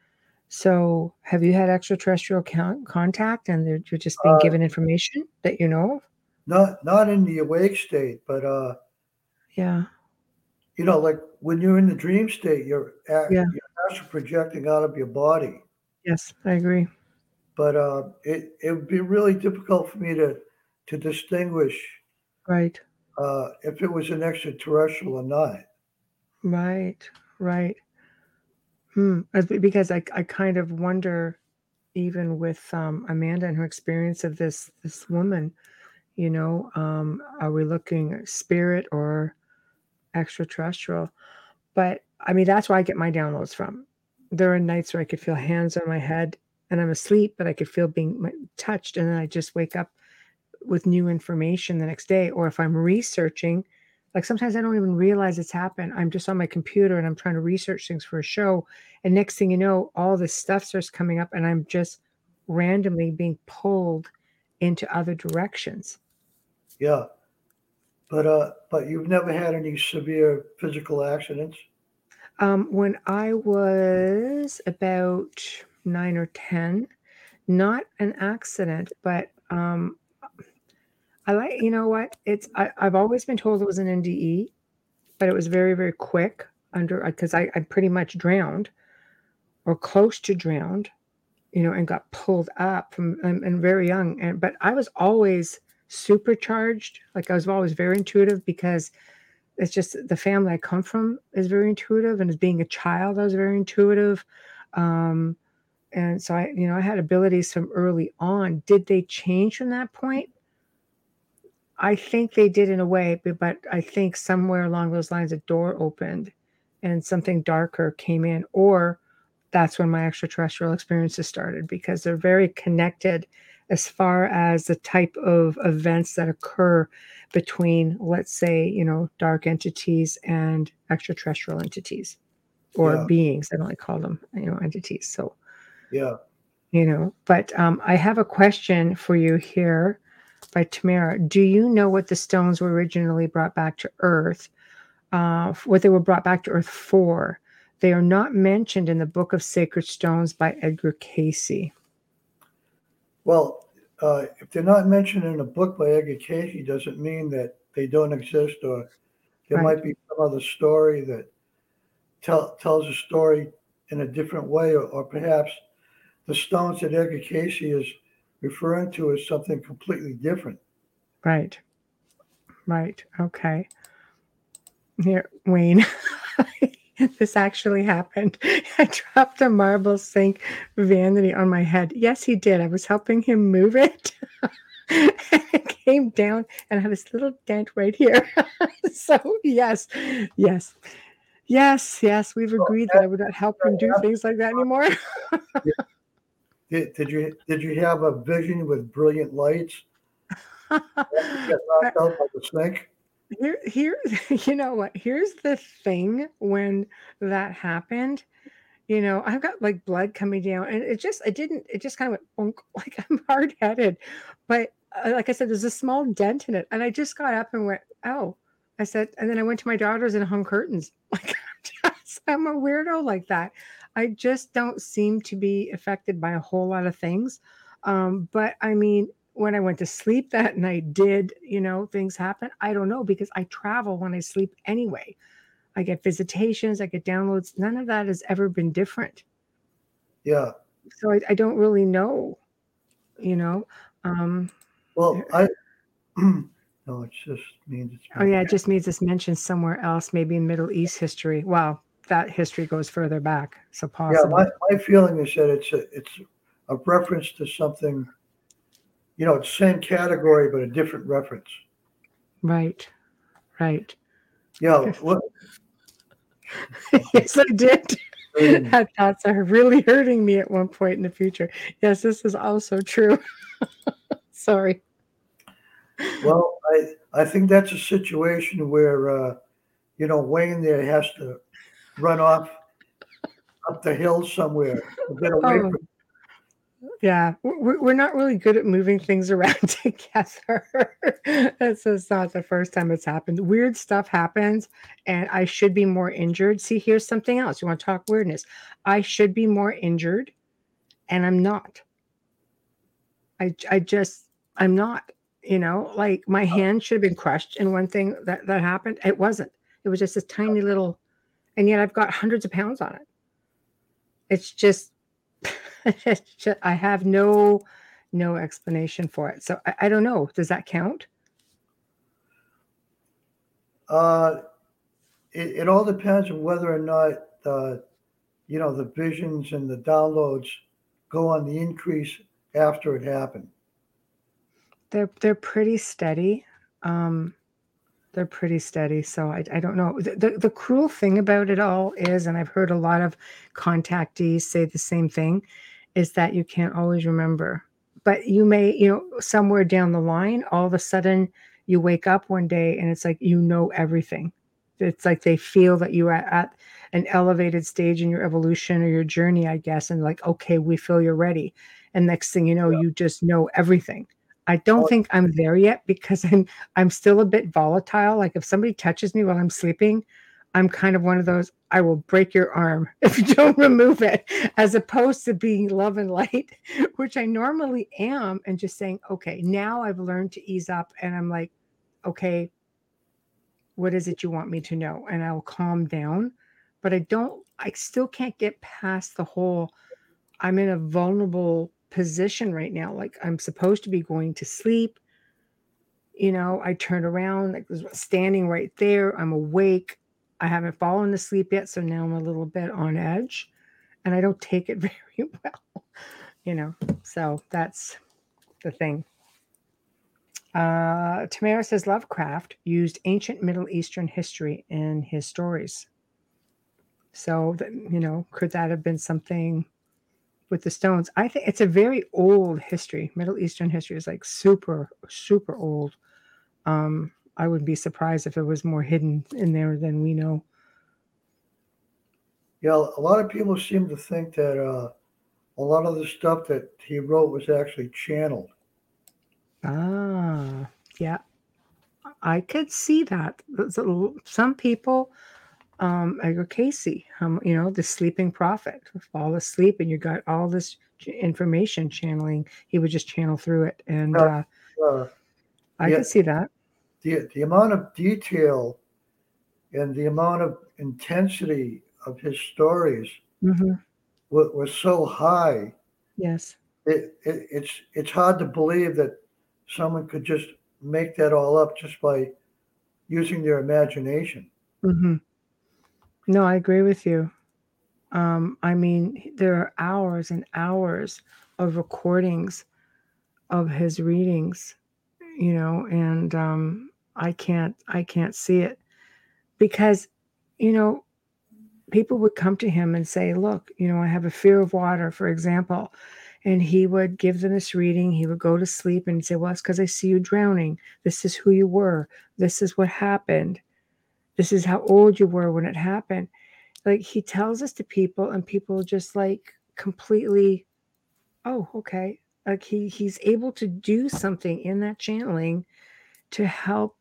So have you had extraterrestrial con- contact and you're just being Uh, given information that you know of? Not not in the awake state, but uh, Yeah. you know, like when you're in the dream state, you're act, Yeah. you're actually projecting out of your body. Yes, I agree. But uh, it it would be really difficult for me to to distinguish Right. uh, if it was an extraterrestrial or not. Right. Right. Hmm. Because I, I kind of wonder, even with um, Amanda and her experience of this this woman, you know, um, are we looking spirit or extraterrestrial? But I mean, that's where I get my downloads from. There are nights where I could feel hands on my head and I'm asleep, but I could feel being touched, and then I just wake up with new information the next day. Or if I'm researching, like sometimes I don't even realize it's happened. I'm just on my computer and I'm trying to research things for a show. And next thing you know, all this stuff starts coming up and I'm just randomly being pulled into other directions. Yeah, but uh, but you've never had any severe physical accidents. Um, when I was about nine or 10, not an accident, but um, I like, you know what? It's, I, I've always been told it was an NDE, but it was very, very quick under, because I, I pretty much drowned or close to drowned, you know, and got pulled up from, and, and very young. And, but I was always supercharged. Like I was always very intuitive because it's just the family I come from is very intuitive, and as being a child, I was very intuitive. Um, and so I, you know, I had abilities from early on. Did they change from that point? I think they did in a way, but, I think somewhere along those lines, a door opened and something darker came in, or that's when my extraterrestrial experiences started because they're very connected as far as the type of events that occur between, let's say, you know, dark entities and extraterrestrial entities or Yeah. beings. I don't like call them, you know, entities. So, Yeah, you know, but um, I have a question for you here by Tamara. Do you know what the stones were originally brought back to Earth? Uh, what they were brought back to Earth for? They are not mentioned in the Book of Sacred Stones by Edgar Cayce. Well, uh, if they're not mentioned in a book by Edgar Cayce, doesn't mean that they don't exist, or there Right. might be some other story that tell, tells a story in a different way, or, or perhaps the stones that Edgar Cayce is referring to is something completely different. Right. Right. Okay. Here, Wayne. [laughs] [laughs] this actually happened. [laughs] I dropped a marble sink vanity on my head. Yes, he did. I was helping him move it. [laughs] it came down and I have this little dent right here. so, yes, yes, yes, yes. We've agreed that I would not help him do things like that anymore. Did, did you did you have a vision with brilliant lights? Out by the snake? Here, here, [laughs] you know what? Here's the thing when that happened. You know, I've got like blood coming down, and it just, it didn't, it just kind of went bonk, [laughs] like I'm hard headed. But uh, like I said, there's a small dent in it. And I just got up and went, oh, I said, and then I went to my daughter's and hung curtains. [laughs] Like I'm a weirdo like that. I just don't seem to be affected by a whole lot of things. Um, but I mean, when I went to sleep that night, did you know things happen? I don't know because I travel when I sleep anyway. I get visitations, I get downloads. None of that has ever been different. Yeah. So I, I don't really know, you know. Um, Well, I [clears throat] No, it just means it's. Oh yeah, it just means it's mentioned somewhere else, maybe in Middle East history. Well, that history goes further back, so Yeah, possible. my, my feeling is that it's a, it's a reference to something, you know, it's same category, but a different reference. Right, right. Yeah, what, [laughs] yes, I did. um, That thoughts are really hurting me at one point in the future. Yes, this is also true. [laughs] Sorry. well, I, I think that's a situation where, uh, you know, Wayne there has to run off up the hill somewhere to get away Oh. from. Yeah, we're, not really good at moving things [laughs] around together. this is not the first time it's happened. Weird stuff happens, and I should be more injured. See, here's something else. You want to talk weirdness? I should be more injured, and I'm not. I, I just, I'm not. You know, like my oh. hand should have been crushed in one thing that, that happened. It wasn't. It was just this tiny little, and yet I've got hundreds of pounds on it. It's just [laughs] I have no no explanation for it. So I, I don't know. Does that count? Uh, it, it all depends on whether or not, uh, you know, the visions and the downloads go on the increase after it happened. They're they're pretty steady. Um, they're pretty steady. So I, I don't know. The, the the cruel thing about it all is, and I've heard a lot of contactees say the same thing, is that you can't always remember. But you may, you know, somewhere down the line, all of a sudden you wake up one day and it's like you know everything. It's like they feel that you are at an elevated stage in your evolution or your journey, I guess, and like, okay, we feel you're ready. And next thing you know, you just know everything. I don't think I'm there yet because [laughs] I'm I'm still a bit volatile. Like if somebody touches me while I'm sleeping, I'm kind of one of those I will break your arm [laughs] if you don't remove it, as opposed to being love and light, [laughs] which I normally am, and just saying, okay, now I've learned to ease up and I'm like, okay, what is it you want me to know? And I'll calm down. But I don't, I still can't get past the whole I'm in a vulnerable position right now. Like I'm supposed to be going to sleep. You know, I turn around, like standing right there. I'm awake. I haven't fallen asleep yet. So now I'm a little bit on edge and I don't take it [laughs] very well, you know. So that's the thing. Uh, Tamara says Lovecraft used ancient Middle Eastern history in his stories. So, that, you know, could that have been something with the stones? I think it's a very old history. Middle Eastern history is like super, super old. Um, I would be surprised if it was more hidden in there than we know. Yeah, a lot of people seem to think that uh, a lot of the stuff that he wrote was actually channeled. Ah, yeah. I could see that. There's a l- Some people, um, Edgar Cayce, um, you know, the sleeping prophet, fall asleep and you got all this information channeling. He would just channel through it. And uh. Uh, I Yeah. could see that. The the amount of detail and the amount of intensity of his stories hmm was, was so high. Yes. It, it it's it's hard to believe that someone could just make that all up just by using their imagination. hmm No, I agree with you. Um, I mean, there are hours and hours of recordings of his readings, you know, and um, I can't, I can't see it because, you know, people would come to him and say, "Look, you know, I have a fear of water," for example, and he would give them this reading. He would go to sleep and say, "Well, it's because I see you drowning. This is who you were. This is what happened." this is how old you were when it happened like he tells us to people and people just like completely oh okay like he he's able to do something in that channeling to help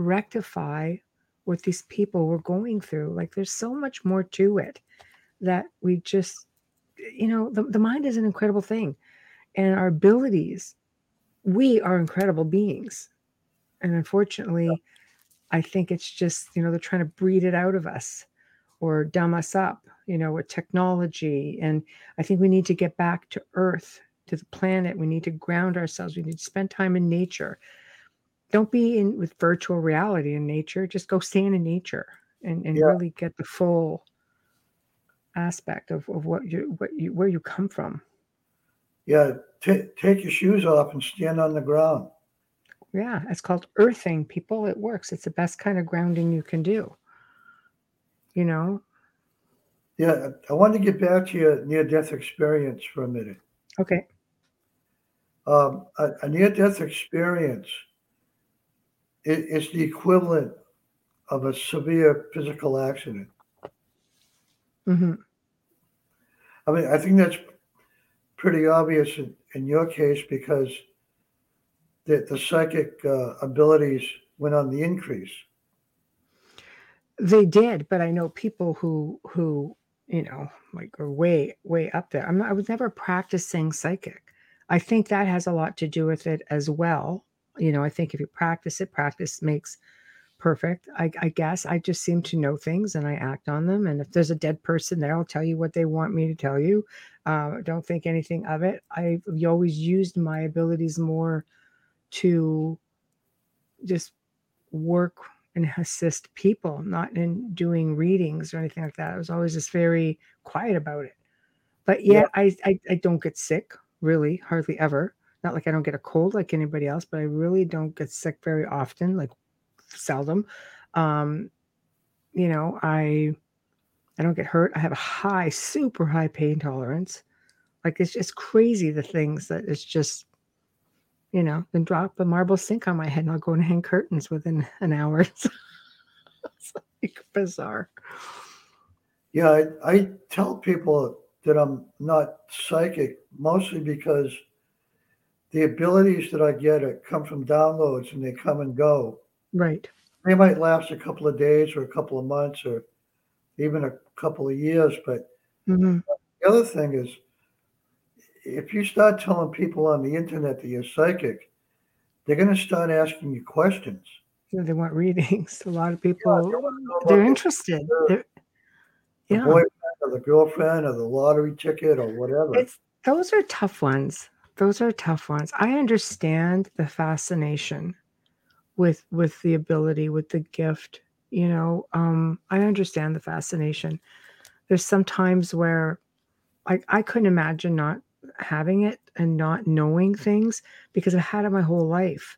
rectify what these people were going through like there's so much more to it that we just you know the, the mind is an incredible thing and our abilities we are incredible beings and unfortunately I think it's just, you know, they're trying to breed it out of us or dumb us up, you know, with technology. And I think we need to get back to Earth, to the planet. We need to ground ourselves. We need to spend time in nature. Don't be in with virtual reality in nature. Just go stand in nature and, and Yeah. really get the full aspect of, of what you what you where you come from. Yeah, ta take your shoes off and stand on the ground. Yeah, it's called earthing, people. It works. It's the best kind of grounding you can do. You know? Yeah, I wanted to get back to your near-death experience for a minute. Okay. Um, a, a near-death experience i- is the equivalent of a severe physical accident. hmm I mean, I think that's pretty obvious in, in your case because the, the psychic uh, abilities went on the increase. They did, but I know people who who you know like are way way up there. I'm not, I was never practicing psychic. I think that has a lot to do with it as well. You know, I think if you practice it, practice makes perfect. I, I guess I just seem to know things and I act on them. And if there's a dead person there, I'll tell you what they want me to tell you. Uh, don't think anything of it. I've always used my abilities more to just work and assist people, not in doing readings or anything like that. I was always just very quiet about it. But Yeah. yet I, I, I don't get sick really, hardly ever. Not like I don't get a cold like anybody else, but I really don't get sick very often, like seldom. Um, you know, I I don't get hurt. I have a high, super high pain tolerance. Like it's just crazy the things that it's just, you know, then drop a marble sink on my head and I'll go and hang curtains within an hour. [laughs] it's like bizarre. Yeah, I, I tell people that I'm not psychic mostly because the abilities that I get are, come from downloads and they come and go. Right. They might last a couple of days or a couple of months or even a couple of years. But hmm the other thing is, if you start telling people on the internet that you're psychic, they're going to start asking you questions. Yeah, they want readings. [laughs] A lot of Yeah, people, they know about they're interested. They're, The yeah. boyfriend or the girlfriend or the lottery ticket or whatever. It's those are tough ones. Those are tough ones. I understand the fascination with with the ability, with the gift. You know, um, I understand the fascination. There's some times where I I couldn't imagine not having it and not knowing things because I've had it my whole life.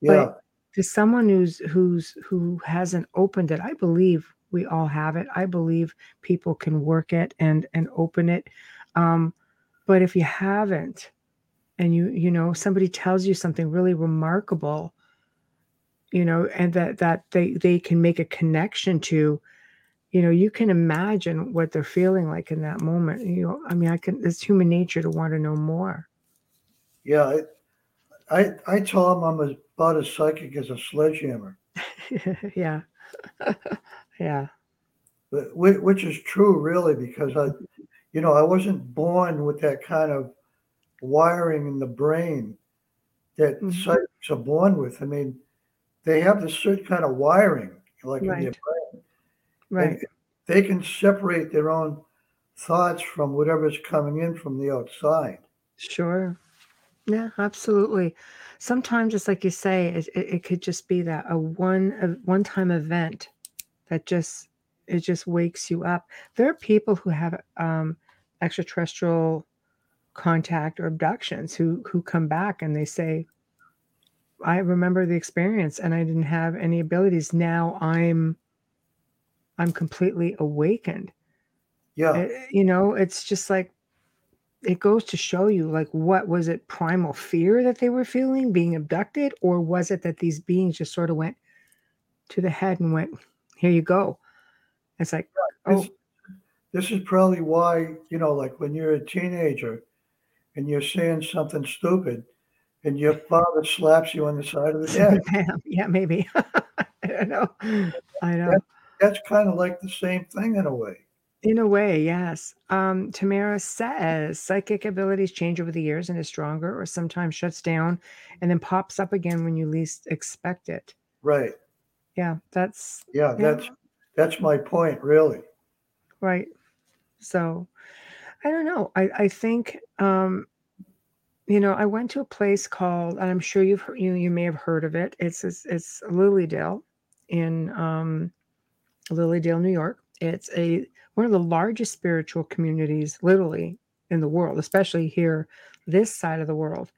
yeah, To someone who's who's who hasn't opened it, I believe we all have it. I believe people can work it and and open it. Um, but if you haven't, and you you know somebody tells you something really remarkable, you know, and that that they they can make a connection to, you know, you can imagine what they're feeling like in that moment. You know, I mean, I can. It's human nature to want to know more. yeah. I, I, I tell them I'm about as psychic as a sledgehammer, [laughs] yeah, [laughs] yeah, but, which is true, really, because I, you know, I wasn't born with that kind of wiring in the brain that psychics are born with. I mean, they have this certain kind of wiring, like in their brain. right. And they can separate their own thoughts from whatever's coming in from the outside. Sure. Yeah, absolutely. Sometimes it's like you say, it, it, it could just be that a one a one time event that just it just wakes you up. There are people who have um, extraterrestrial contact or abductions who who come back and they say, "I remember the experience and I didn't have any abilities. Now I'm I'm completely awakened." Yeah, Uh, you know, it's just like it goes to show you like what was it primal fear that they were feeling being abducted or was it that these beings just sort of went to the head and went here you go it's like oh This, this is probably why, you know, like when you're a teenager and you're saying something stupid and your father slaps you on the side of the head. [laughs] yeah maybe [laughs] i don't know i know That's kind of like the same thing in a way. in a way yes um tamara says psychic abilities change over the years and is stronger or sometimes shuts down and then pops up again when you least expect it Right. yeah that's Yeah, Yeah. that's that's my point, really. Right. So I don't know. I, I think um you know, I went to a place called, and I'm sure you've heard, you you may have heard of it. It's it's, it's Lily Dale in um, Lily Dale, New York. It's a one of the largest spiritual communities, literally in the world, especially here, this side of the world.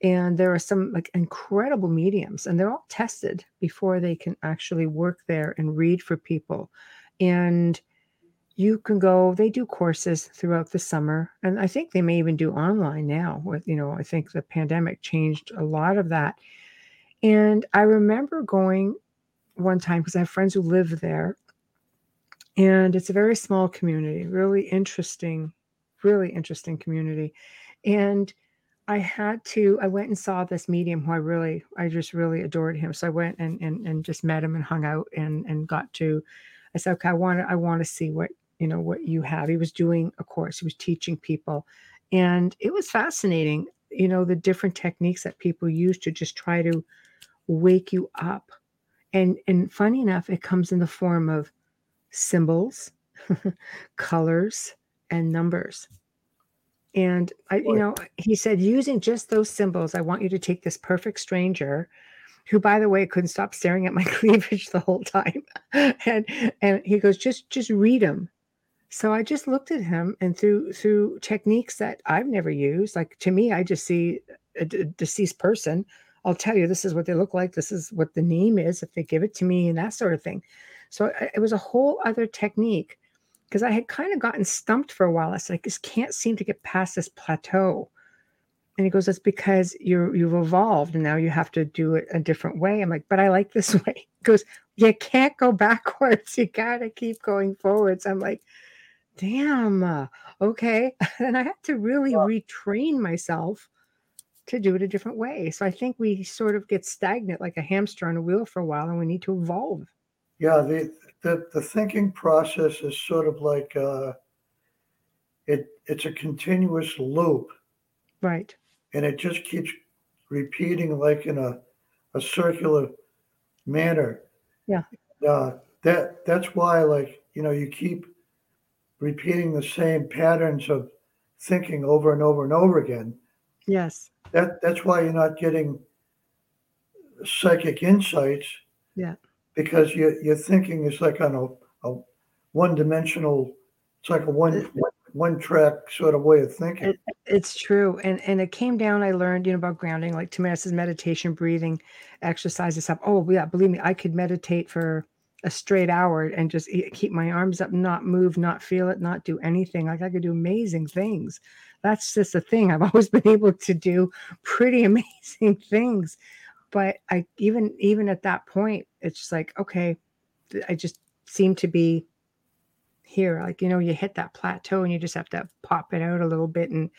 And there are some like incredible mediums, and they're all tested before they can actually work there and read for people. And you can go they do courses throughout the summer and i think they may even do online now with you know i think the pandemic changed a lot of that. And i remember going one time because i have friends who live there and it's a very small community really interesting really interesting community. And i had to i went and saw this medium who i really i just really adored him so i went and and, and just met him and hung out and and got to i said okay i want to i want to see what you know what you have. He was doing a course he was teaching people and it was fascinating you know the different techniques that people use to just try to wake you up. And and funny enough it comes in the form of symbols [laughs] colors and numbers. And i you know he said using just those symbols i want you to take this perfect stranger who by the way couldn't stop staring at my [laughs] cleavage the whole time. [laughs] And and he goes just just read them so I just looked at him and through through techniques that I've never used, like to me, I just see a, d- deceased person. I'll tell you this is what they look like. This is what the name is if they give it to me and that sort of thing. So I, it was a whole other technique because I had kind of gotten stumped for a while. I said, I just can't seem to get past this plateau. And he goes, That's because you're you've evolved and now you have to do it a different way. I'm like, but I like this [laughs] way. He goes, You can't go backwards. You gotta keep going forwards. I'm like, damn, uh, okay. [laughs] And I had to really Yeah. retrain myself to do it a different way. So I think we sort of get stagnant like a hamster on a wheel for a while and we need to evolve. Yeah, the the, the thinking process is sort of like uh, it. It's a continuous loop, Right. and it just keeps repeating like in a a circular manner. Yeah. Uh, that that's why, like you know, you keep repeating the same patterns of thinking over and over and over again. Yes. That that's why you're not getting psychic insights. Yeah. Because your your thinking is like on a, a one dimensional. It's like a one one track sort of way of thinking. It, it's true. And and it came down, I learned, you know, about grounding, like Tamara says, meditation, breathing, exercises stuff. Oh, yeah, believe me, I could meditate for a straight hour and just keep my arms up, not move, not feel it, not do anything. Like I could do amazing things. That's just a thing. I've [laughs] always been able to do pretty [laughs] amazing things. But I even even at that point, it's just like, okay, I just seem to be here. Like, you know, you hit that plateau and you just have to pop it out a little bit and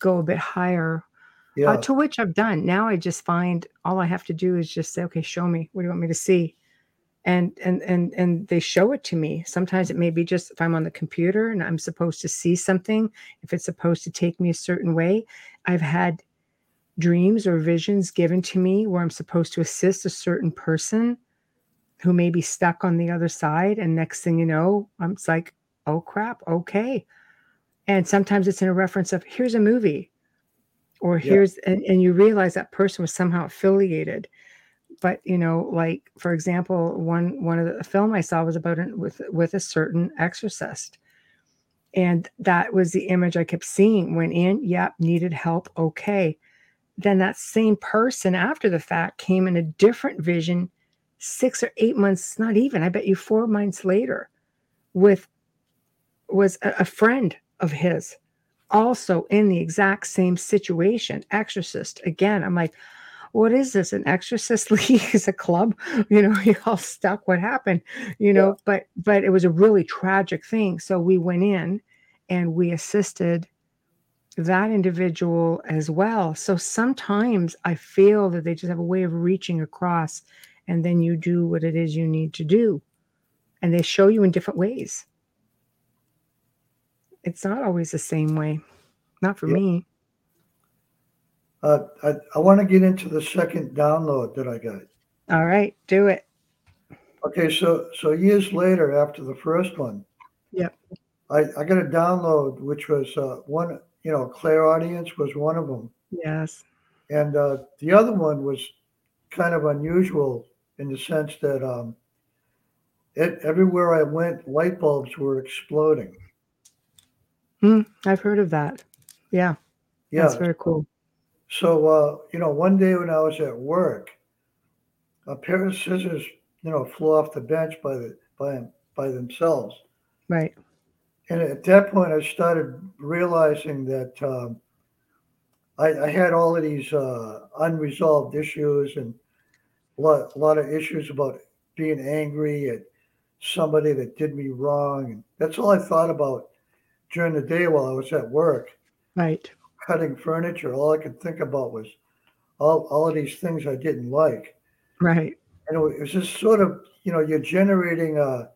go a bit higher. Yeah. Uh, to which I've done. Now I just find all I have to do is just say, okay, show me. What do you want me to see? And and and and they show it to me. Sometimes it may be just if I'm on the computer and I'm supposed to see something, if it's supposed to take me a certain way. I've had dreams or visions given to me where I'm supposed to assist a certain person who may be stuck on the other side. And next thing you know, I'm it's like, oh crap, okay. And sometimes it's in a reference of here's a movie, or Yeah. here's and, and you realize that person was somehow affiliated. But you know, like for example, one one of the film I saw was about it with with a certain exorcist. And that was the image I kept seeing. Went in, yep, needed help, okay. Then that same person after the fact came in a different vision six or eight months, not even, I bet you four months later, with was a, a friend of his, also in the exact same situation, exorcist. Again, I'm like, what is this? An exorcist [laughs] league is a club? You know, [laughs] you're all stuck. What happened? You know, but but it was a really tragic thing. So we went in and we assisted that individual as well. So sometimes I feel that they just have a way of reaching across and then you do what it is you need to do. And they show you in different ways. It's not always the same way. Not for Yeah. me. Uh, I, I want to get into the second download that I got. All right, do it. Okay, so so years later, after the first one, yeah, I, I got a download which was uh, one, you know, clairaudience was one of them, Yes. And uh, the other one was kind of unusual in the sense that um, it, everywhere I went, light bulbs were exploding. Hmm, I've heard of that. Yeah, Yeah. that's very cool. So, uh, you know, one day when I was at work, a pair of scissors, you know, flew off the bench by the by by themselves. Right. And at that point, I started realizing that um, I, I had all of these uh, unresolved issues and a lot, a lot of issues about being angry at somebody that did me wrong. And that's all I thought about during the day while I was at work Right. Cutting furniture. All I could think about was all, all of these things I didn't like. Right. And it was just sort of, you know, you're generating a,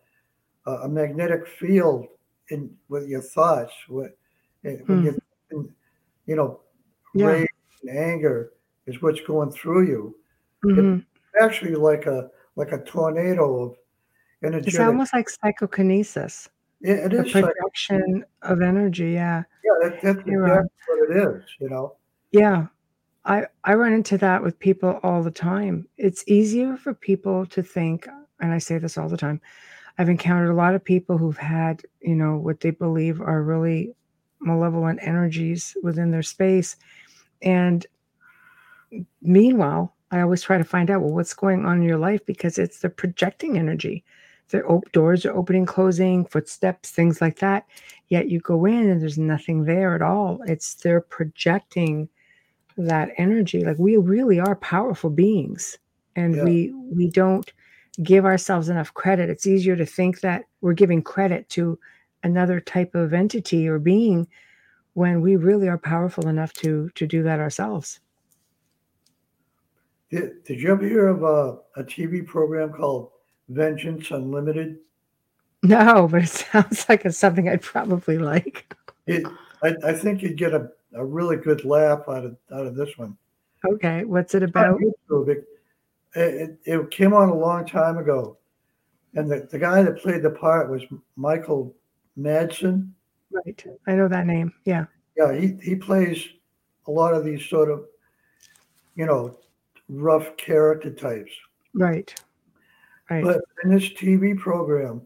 a magnetic field in with your thoughts. When Hmm. you, you know, Yeah. rage and anger is what's going through you. hmm Actually, like a like a tornado of energetic. It's almost like psychokinesis, It the is. Like, projection of energy. Yeah. yeah, that, that's You're right. what it is. You know. Yeah. I, I run into that with people all the time. It's easier for people to think, and I say this all the time. I've encountered a lot of people who've had, you know, what they believe are really malevolent energies within their space. And meanwhile, I always try to find out, well, what's going on in your life because it's the projecting energy. The op- doors are opening, closing, footsteps, things like that. Yet you go in and there's nothing there at all. It's they're projecting that energy. Like we really are powerful beings, and Yeah. we we don't give ourselves enough credit. It's easier to think that we're giving credit to another type of entity or being when we really are powerful enough to to do that ourselves. Did, did you ever hear of a, a TV program called Vengeance Unlimited? No, but it [laughs] sounds like it's something I'd probably like. It, I, I think you'd get a, a really good laugh out of out of this one. Okay, what's it about? It, it, it came on a long time ago. And the, the guy that played the part was Michael Madsen. Right, I know that name. Yeah, Yeah, he, he plays a lot of these sort of, you know, rough character types. right, right. But in this TV program,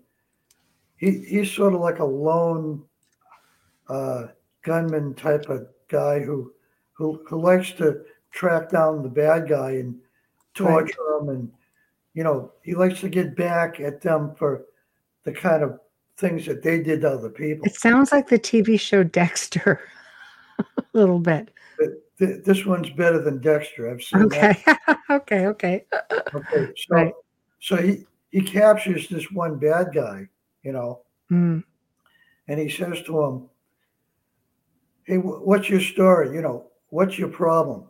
he, he's sort of like a lone uh, gunman type of guy who, who who likes to track down the bad guy and torture him, and you know he likes to get back at them for the kind of things that they did to other people. It sounds like the TV show Dexter, [laughs] a little bit. Th- this one's better than Dexter. I've seen that. Okay, [laughs] okay, okay. Okay, so Right. So he he captures this one bad guy, you know, Mm, and he says to him, "Hey, what's your story? You know, what's your problem?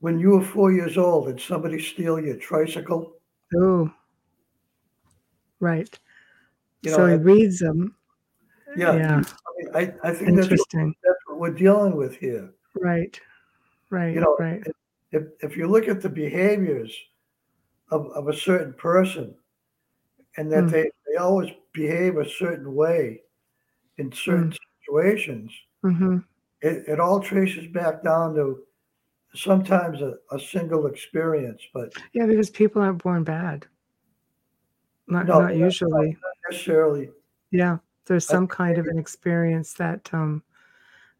When you were four years old, did somebody steal your tricycle? ooh, right. You so know, he and- reads them. Yeah, yeah. I, mean, I, I think that's what, that's what we're dealing with here. Right, right, You know, right. If if you look at the behaviors of, of a certain person, and that Mm. they, they always behave a certain way in certain situations, hmm it, it all traces back down to sometimes a, a single experience, but Yeah, because people aren't born bad. Not, No, not usually. necessarily Yeah, there's I some kind of an experience that um,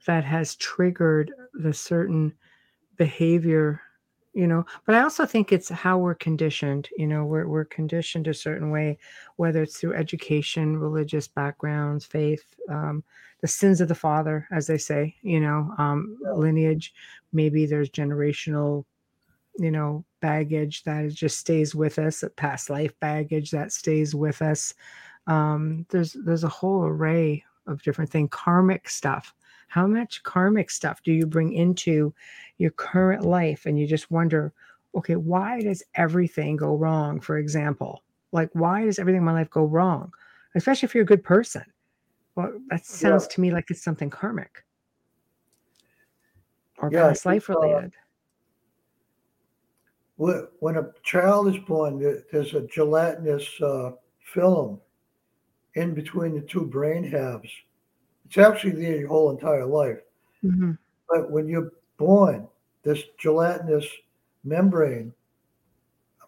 that has triggered the certain behavior, you know. But I also think it's how we're conditioned. You know, we're we're conditioned a certain way, whether it's through education, religious backgrounds, faith, um, the sins of the father, as they say. You know, um, lineage. Maybe there's generational you know baggage that just stays with us a past life baggage that stays with us um there's there's a whole array of different things karmic stuff how much karmic stuff do you bring into your current life? And you just wonder okay why does everything go wrong for example? Like why does everything in my life go wrong? Especially if you're a good person. Well that sounds to me like it's something karmic. Or Yeah, past life uh, related. when a child is born, there's a gelatinous uh, film in between the two brain halves. It's actually there your whole entire life. Mhm. But when you're born, this gelatinous membrane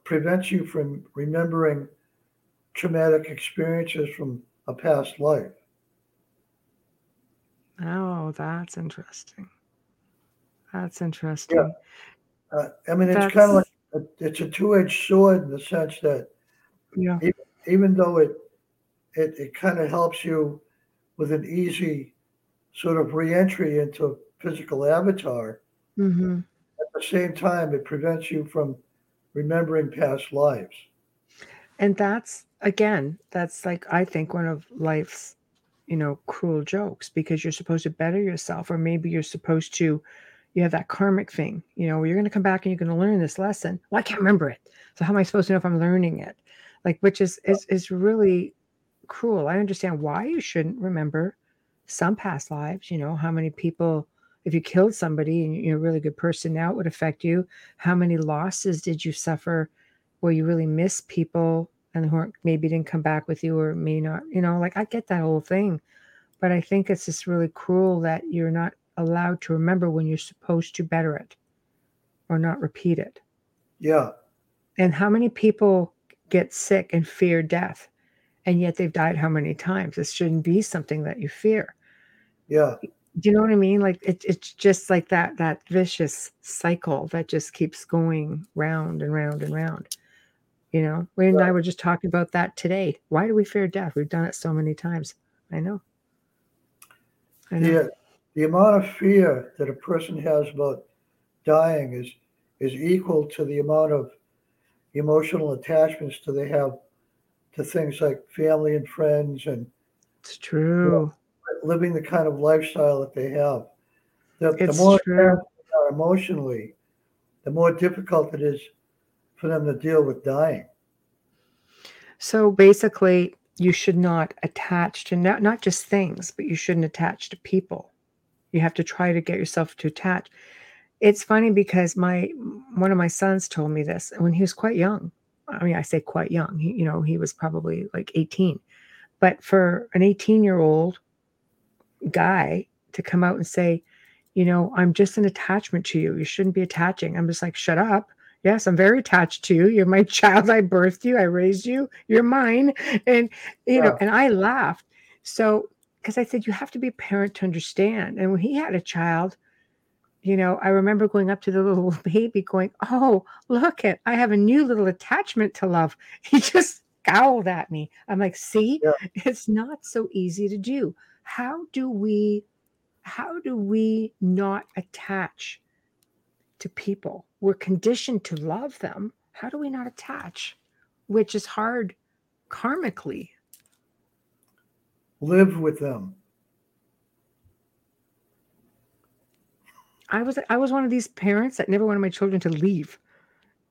prevents you from remembering traumatic experiences from a past life. Oh, that's interesting. That's interesting. Uh, I mean, it's That's- kind of like a, it's a two-edged sword in the sense that Yeah. even though it it, it kind of helps you with an easy sort of reentry into a physical avatar, hmm at the same time, it prevents you from remembering past lives. And that's again, that's like I think one of life's, you know, cruel jokes because you're supposed to better yourself, or maybe you're supposed to, you have that karmic thing, you know, where you're going to come back and you're going to learn this lesson. Well, I can't remember it, so how am I supposed to know if I'm learning it? Like, which is is is really cruel. I understand why you shouldn't remember some past lives. You know, how many people. If you killed somebody and you're a really good person now, it would affect you. How many losses did you suffer where you really miss people and who maybe didn't come back with you or may not, you know, like I get that whole thing. But I think it's just really cruel that you're not allowed to remember when you're supposed to better it or not repeat it. Yeah, And how many people get sick and fear death? And yet they've died how many times? This shouldn't be something that you fear. yeah, Do you know what I mean? Like it, it's just like that that vicious cycle that just keeps going round and round and round. You know, Wayne and I were just talking about that today. Why do we fear death? We've done it so many times. I know. I know. yeah. Uh, the amount of fear that a person has about dying is is equal to the amount of emotional attachments that they have to things like family and friends and It's true. living the kind of lifestyle that they have. The, the more true. they are emotionally, the more difficult it is for them to deal with dying. So basically, you should not attach to not, not just things, but you shouldn't attach to people. You have to try to get yourself to attach. It's funny because my one of my sons told me this when he was quite young. I mean, I say quite young. He, you know, he was probably like 18. But for an 18 year old guy to come out and say, you know, I'm just an attachment to you. You shouldn't be attaching. I'm just like, shut up. Yes, I'm very attached to you. You're my [laughs] child. I birthed you. I raised you. You're mine. And, you know, and I laughed. So, because I said, you have to be a parent to understand. And when he had a child, you know, I remember going up to the [laughs] little baby going, Oh, look at, I have a new little attachment to love. [laughs] He just scowled at me. I'm like, See, Yeah. it's not so easy to do. How do we, how do we not attach to people? We're conditioned to love them. How do we not attach? Which is hard karmically. Live with them. I was I was one of these parents that never wanted my children to leave.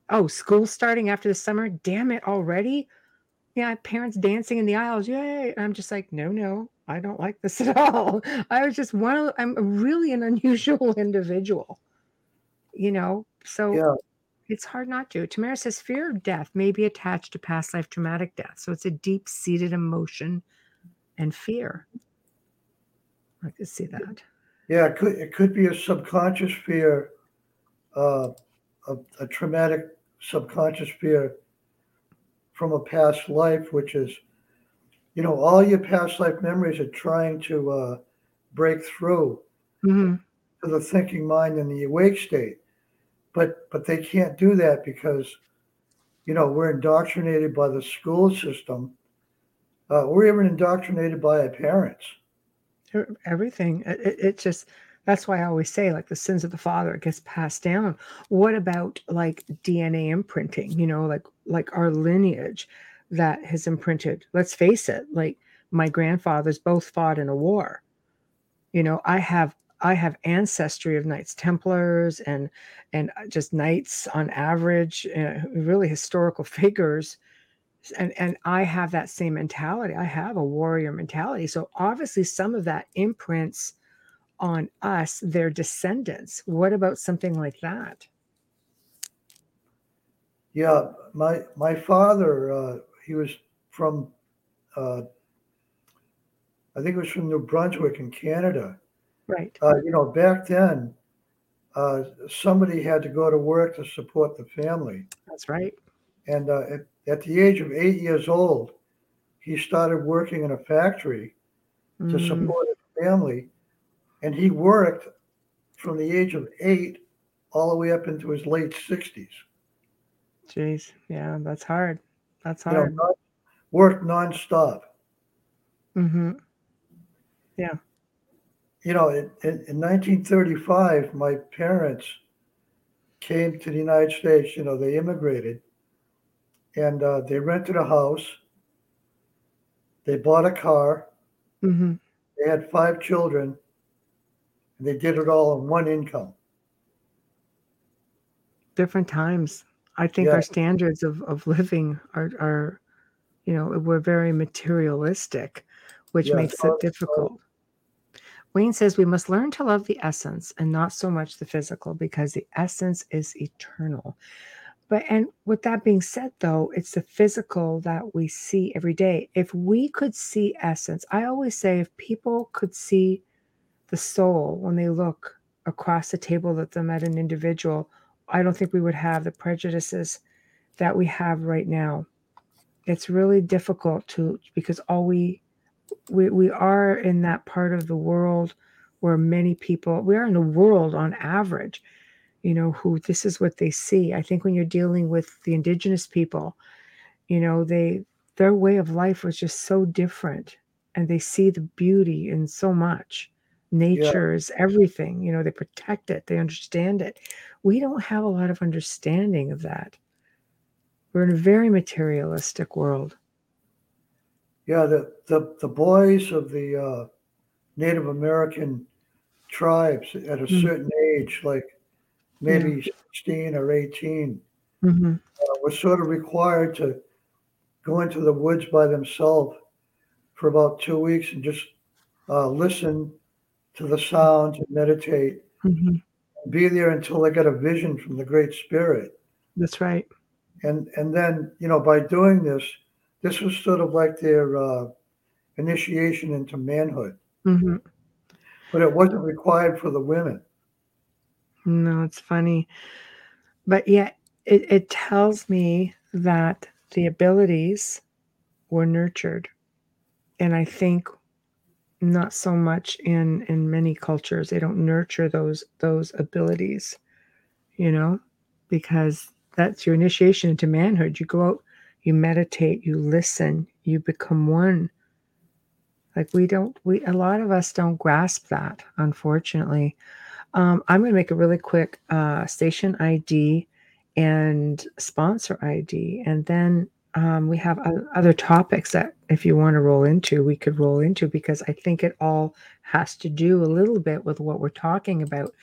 Oh, school starting after the summer. Damn it already. Yeah, parents dancing in the aisles. Yay. And I'm just like, no, no, I don't like this [laughs] at all. I was just one of I'm really an unusual [laughs] individual. You know, so Yeah. it's hard not to. Tamara says fear of death may be attached to past life traumatic death. So it's a deep seated emotion and fear. I can see that. Yeah, it could it could be a subconscious fear, uh, a, a traumatic subconscious fear from a past life, which is, you know, all your past life memories are trying to uh, break through Mhm. to the thinking mind in the awake state, but but they can't do that because, you know, we're indoctrinated by the school system. Uh, we're even indoctrinated by our parents. Everything it, it, just that's why i always say like the sins of the father it gets passed down. What about like dna imprinting you know like like our lineage that has imprinted? Let's face it like my grandfathers both fought in a war. You know i have i have ancestry of knights templars and and just knights on average uh, really historical [laughs] figures and and I have that same mentality. I have a warrior mentality. So obviously some of that imprints on us, their descendants. What about something like that? Yeah, my my father, uh, he was from, uh, I think it was from New Brunswick in Canada. Right. Uh, you know, back then, uh, somebody had to go to work to support the family. That's right. And uh, at, at the age of eight years old, he started working in a factory to Mm, support his family. And he worked from the age of eight all the way up into his late 60s. Jeez. Yeah, that's hard. That's You know, hard. non- worked nonstop. hmm Yeah. You know, in, in, in 1935, my parents came to the United States. You know, they immigrated and uh, they rented a house. They bought a car. hmm They had five children. And they did it all on one income. Different times. I think Yeah. our standards of, of living are, are, you know, we're very materialistic, which Yeah, makes it difficult. Wayne says we must learn to love the essence and not so much the physical because the essence is eternal. But, and with that being said, though, it's the physical that we see every day. If we could see essence, I always say if people could see the soul when they look across the table at them at an individual, I don't think we would have the prejudices that we have right now. It's really difficult to because all we we we are in that part of the world where many people we are in the world on average, you know, who this is what they see. I think when you're dealing with the indigenous people, you know, they their way of life was just so different and they see the beauty in so much. Nature is everything you know they protect it they understand it. We don't have a lot of understanding of that. We're in a very materialistic world. Yeah, the, the, the boys of the uh, Native American tribes at a Mm. certain age, like maybe 16 or 18, hmm uh, were sort of required to go into the woods by themselves for about two weeks and just uh, listen to the sounds and meditate. Hmm and be there until they got a vision from the Great Spirit. that's right. And, and then, you know, by doing this, this was sort of like their uh, initiation into manhood. hmm but it wasn't required for the women. No it's funny. But yet it, it tells me that the abilities were nurtured. And i think not so much in in many cultures they don't nurture those those abilities you know because that's your initiation into manhood. You go out you meditate you listen you become one. Like we don't we a lot of us don't grasp that unfortunately um, i'm going to make a really quick uh, station id and sponsor id and then um, we have other topics that if you want to roll into we could roll into because i think it all has to do a little bit with what we're talking about.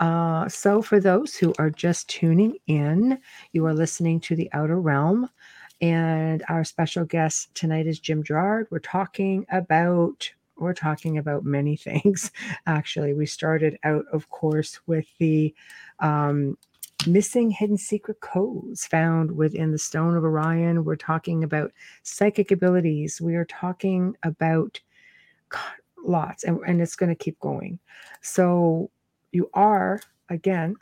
Uh, so for those who are just tuning in you are listening to the outer realm. And our special guest tonight is jim gerard. We're talking about we're talking about many [laughs] things actually. We started out of course with the um, missing hidden secret codes found within the stone of orion. We're talking about psychic abilities. We are talking about lots and, and it's going to keep going. So you are again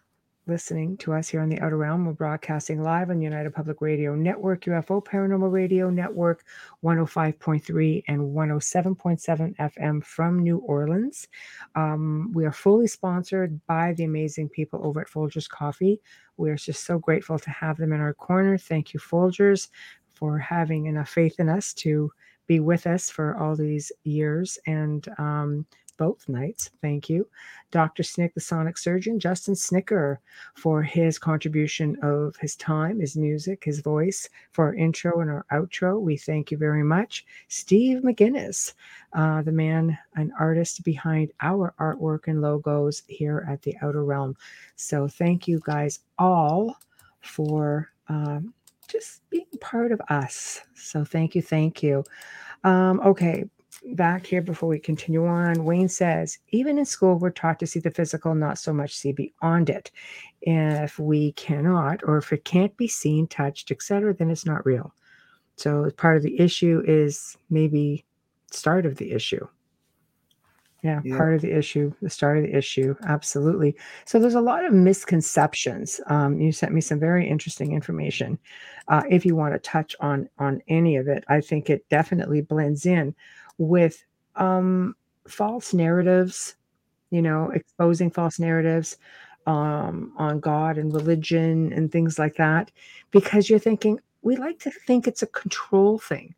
listening to us here on the outer realm. We're broadcasting live on united public radio network ufo paranormal radio network 105.3 and 107.7 fm from new orleans. Um, we are fully sponsored by the amazing people over at folgers coffee. We are just so grateful to have them in our corner. Thank you folgers for having enough faith in us to be with us for all these years. And um, both nights. Thank you. Dr. Snick, the sonic surgeon, Justin Snicker, for his contribution of his time, his music, his voice for our intro and our outro. We thank you very much. Steve McGinnis, uh, the man, an artist behind our artwork and logos here at the Outer Realm. So thank you guys all for um, just being part of us. So thank you, thank you. Um, okay, back here before we continue on. Wayne says, even in school, we're taught to see the physical, not so much see beyond it. If we cannot, or if it can't be seen, touched, etc., then it's not real. So part of the issue is maybe start of the issue. Yeah, Yeah. part of the issue, the start of the issue. Absolutely. So there's a lot of misconceptions. Um, you sent me some very interesting information. Uh, if you want to touch on on any of it, I think it definitely blends in with um, false narratives. You know, exposing false narratives um, on God and religion and things like that, because you're thinking we like to think it's a control thing,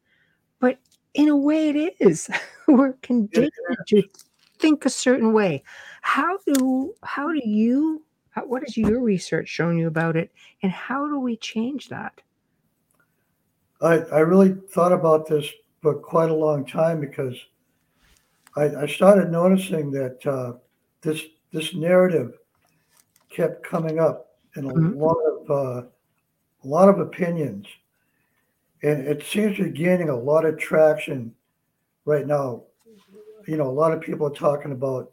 but in a way it is. [laughs] We're It conditioned to think a certain way. How do how do you how, what has your research shown you about it, and how do we change that? I, I really thought about this for quite a long time because I, I started noticing that uh, this this narrative kept coming up in a Mhm. lot of uh, a lot of opinions, and it seems to be gaining a lot of traction right now. You know, a lot of people are talking about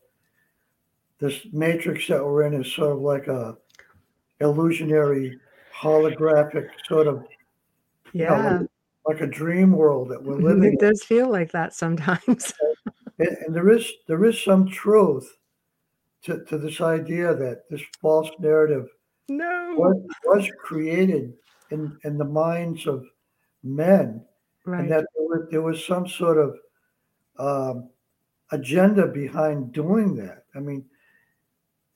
this matrix that we're in is sort of like a illusionary, holographic sort of you know, Yeah, like a dream world that we're living it does feel like that sometimes. [laughs] And, and there is there is some truth to, to this idea that this false narrative no, was, was created in, in the minds of men right? and that there was, there was some sort of um, agenda behind doing that. I mean,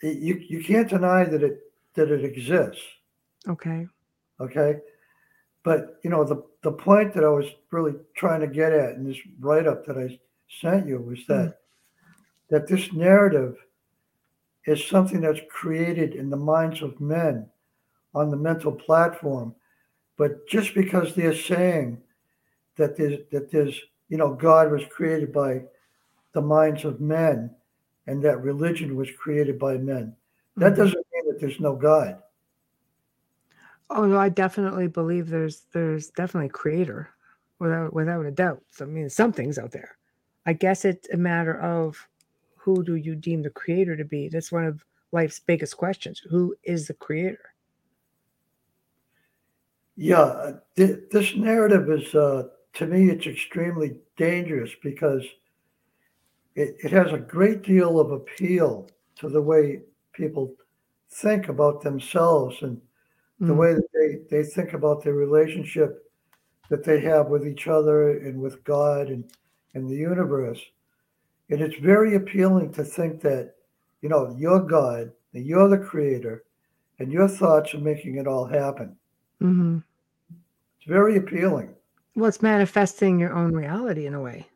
it- you, you can't deny that it that it exists. okay. Okay. But you know, the the point that I was really trying to get at in this write-up that I sent you was that that this narrative is something that's created in the minds of men on the mental platform. But just because they're saying that there's that there's you know God was created by the minds of men and that religion was created by men, that Mhm. doesn't mean that there's no God. Oh no, I definitely believe there's there's definitely a creator, without without a doubt. So, I mean, something's out there. I guess it's a matter of who do you deem the creator to be? That's one of life's biggest questions. Who is the creator? Yeah, th- this narrative is, uh, to me, it's extremely dangerous because it, it has a great deal of appeal to the way people think about themselves and the Mm, way that they, they think about the relationship that they have with each other and with God and, and the universe. And it's very appealing to think that, you know, you're God and you're the creator and your thoughts are making it all happen. mhm. It's very appealing. Well, it's manifesting your own reality in a way.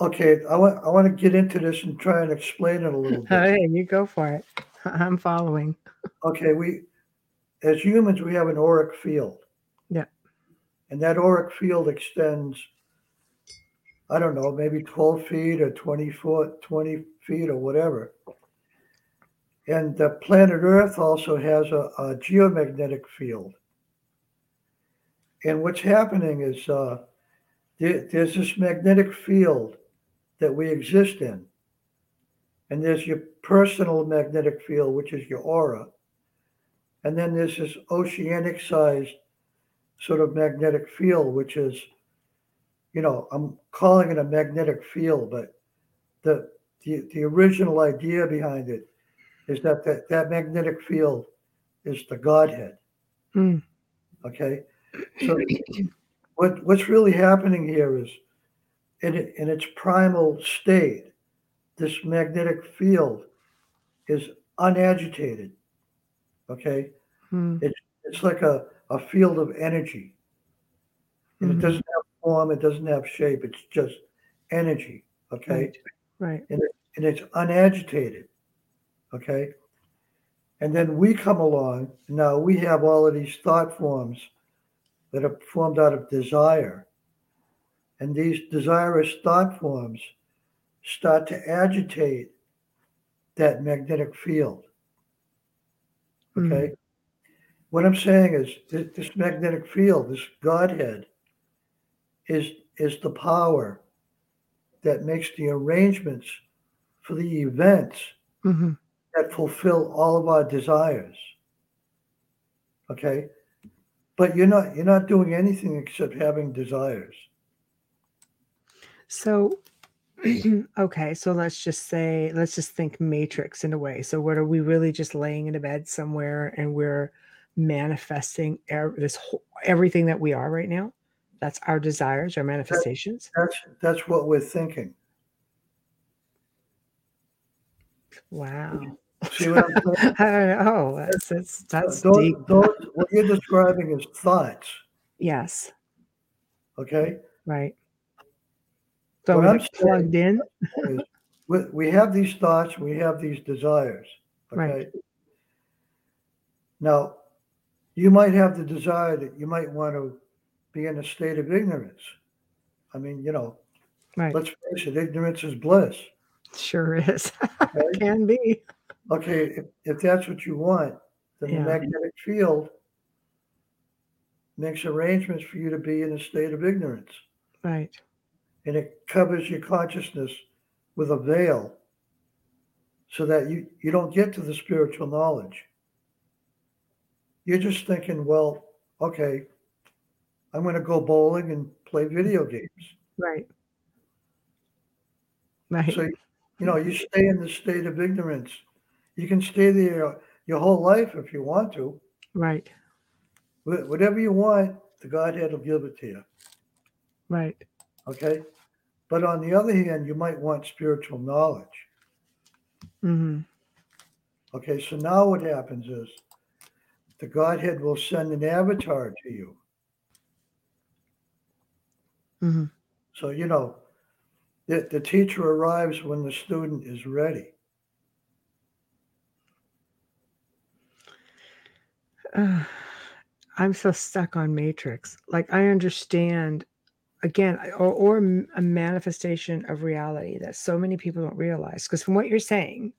Okay, I want I want to get into this and try and explain it a little [laughs] bit. Hey, you go for it. I'm following. Okay, we as humans we have an auric field. Yeah. And that auric field extends I don't know, maybe 12 feet or 20 foot, 20 feet or whatever. And the planet Earth also has a, a geomagnetic field. And what's happening is uh, there, there's this magnetic field that we exist in. And there's your personal magnetic field, which is your aura. And then there's this oceanic sized sort of magnetic field, which is, you know, I'm calling it a magnetic field, but the the, the original idea behind it is that, that that magnetic field is the Godhead. Mm. Okay. So what what's really happening here is in in its primal state, this magnetic field is unagitated. Okay. Mm, It's like a, a field of energy. And mhm. it doesn't have form, it doesn't have shape, it's just energy. Okay. Right. And And it's unagitated. Okay. And then we come along. Now we have all of these thought forms that are formed out of desire. And these desirous thought forms start to agitate that magnetic field. Mm. Okay. What I'm saying is this, this magnetic field, this Godhead, is is the power that makes the arrangements for the events Mhm. that fulfill all of our desires. Okay. But you're not you're not doing anything except having desires. So [clears throat] okay, so let's just say, let's just think matrix in a way. So, what are we really just laying in a bed somewhere and we're manifesting er- this whole, everything that we are right now? That's our desires, our manifestations. That's that's what we're thinking. Wow. See what I'm saying? [laughs] I don't know. That's that's that's those, deep. those, what you're describing is thoughts. Yes. Okay. Right. So What I'm plugged in. is [laughs] we, we have these thoughts, we have these desires. Okay. Right. Now, you might have the desire that you might want to be in a state of ignorance. I mean, you know, Right. let's face it, ignorance is bliss. Sure is. [laughs] Okay. Can be. Okay, if, if that's what you want, then Yeah. the magnetic field makes arrangements for you to be in a state of ignorance. Right. And it covers your consciousness with a veil so that you, you don't get to the spiritual knowledge. You're just thinking, well, okay, I'm going to go bowling and play video games. Right. Right. So, you know, you stay in the state of ignorance. You can stay there your whole life if you want to. right. Whatever you want, the Godhead will give it to you. Right. Okay. But on the other hand, you might want spiritual knowledge. hmm Okay, so now what happens is the Godhead will send an avatar to you. hmm So, you know, the, the teacher arrives when the student is ready. Uh, [sighs] I'm so stuck on Matrix. Like I understand, again, or, or a manifestation of reality that so many people don't realize. Because from what you're saying,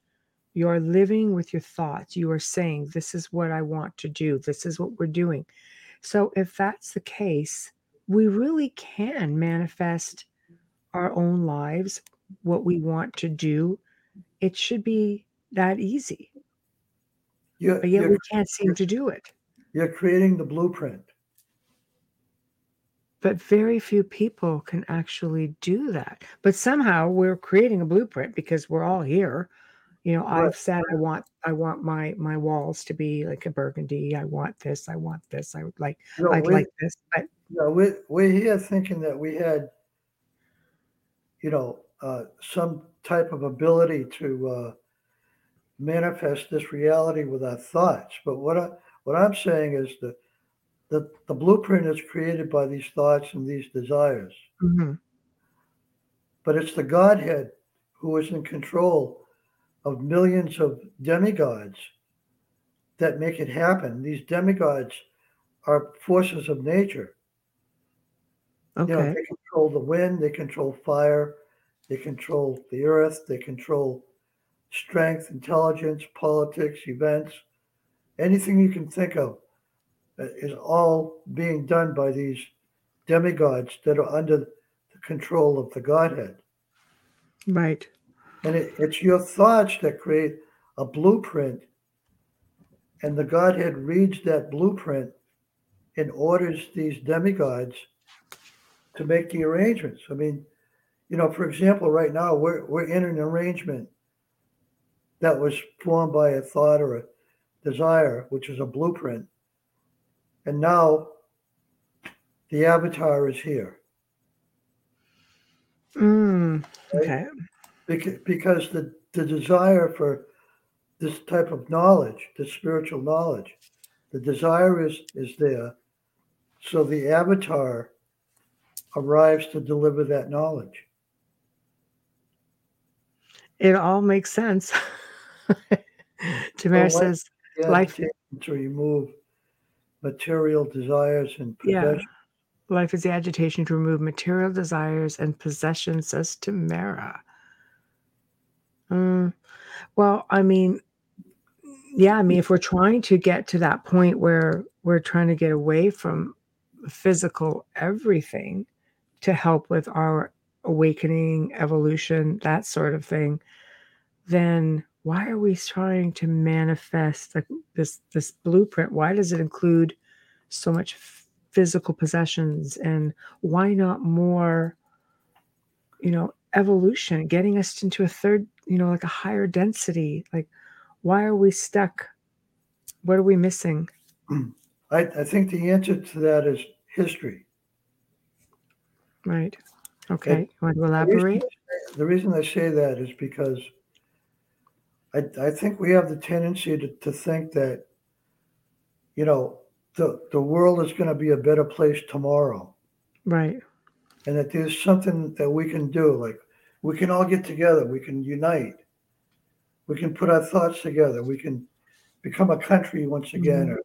you are living with your thoughts. You are saying, "This is what I want to do. This is what we're doing." So if that's the case, we really can manifest our own lives, what we want to do. It should be that easy, You're, but yet we can't seem to do it. you're creating the blueprint. But very few people can actually do that but somehow we're creating a blueprint because we're all here you know Right. i've said i want i want my my walls to be like a burgundy i want this i want this i would like know, i'd we, like this but know, we, we're here thinking that we had, you know, uh, some type of ability to uh, manifest this reality with our thoughts. But what I, what I'm saying is that the, the blueprint is created by these thoughts and these desires. mhm, but it's the Godhead who is in control of millions of demigods that make it happen. These demigods are forces of nature. You know, okay they control the wind, they control fire, they control the earth, they control strength, intelligence, politics, events, anything you can think of is all being done by these demigods that are under the control of the Godhead. right And it, it's your thoughts that create a blueprint, and the Godhead reads that blueprint and orders these demigods to make the arrangements. I mean, you know, for example, right now we're we're in an arrangement that was formed by a thought or a desire, which is a blueprint. And now the avatar is here. mm, okay because, because the, the desire for this type of knowledge, the spiritual knowledge, the desire is, is there. So the avatar arrives to deliver that knowledge. it all makes sense [laughs] Tamara what- says Life- agitation to remove material desires and possessions. Yeah. life is the agitation to remove material desires and possessions says tamara Mm, well, I mean, yeah, I mean, if we're trying to get to that point where we're trying to get away from physical everything to help with our awakening, evolution, that sort of thing, then why are we trying to manifest the, this this blueprint? Why does it include so much physical possessions, and why not more? You know, evolution, getting us into a third, you know, like a higher density. Like, why are we stuck? What are we missing? I, I think the answer to that is history. Right. Okay. You want to The reason, elaborate? the reason I say that is because I, I think we have the tendency to, to think that, you know, the, the world is going to be a better place tomorrow Right. and that there's something that we can do. Like we can all get together, we can unite, we can put our thoughts together, we can become a country once mm-hmm. again, or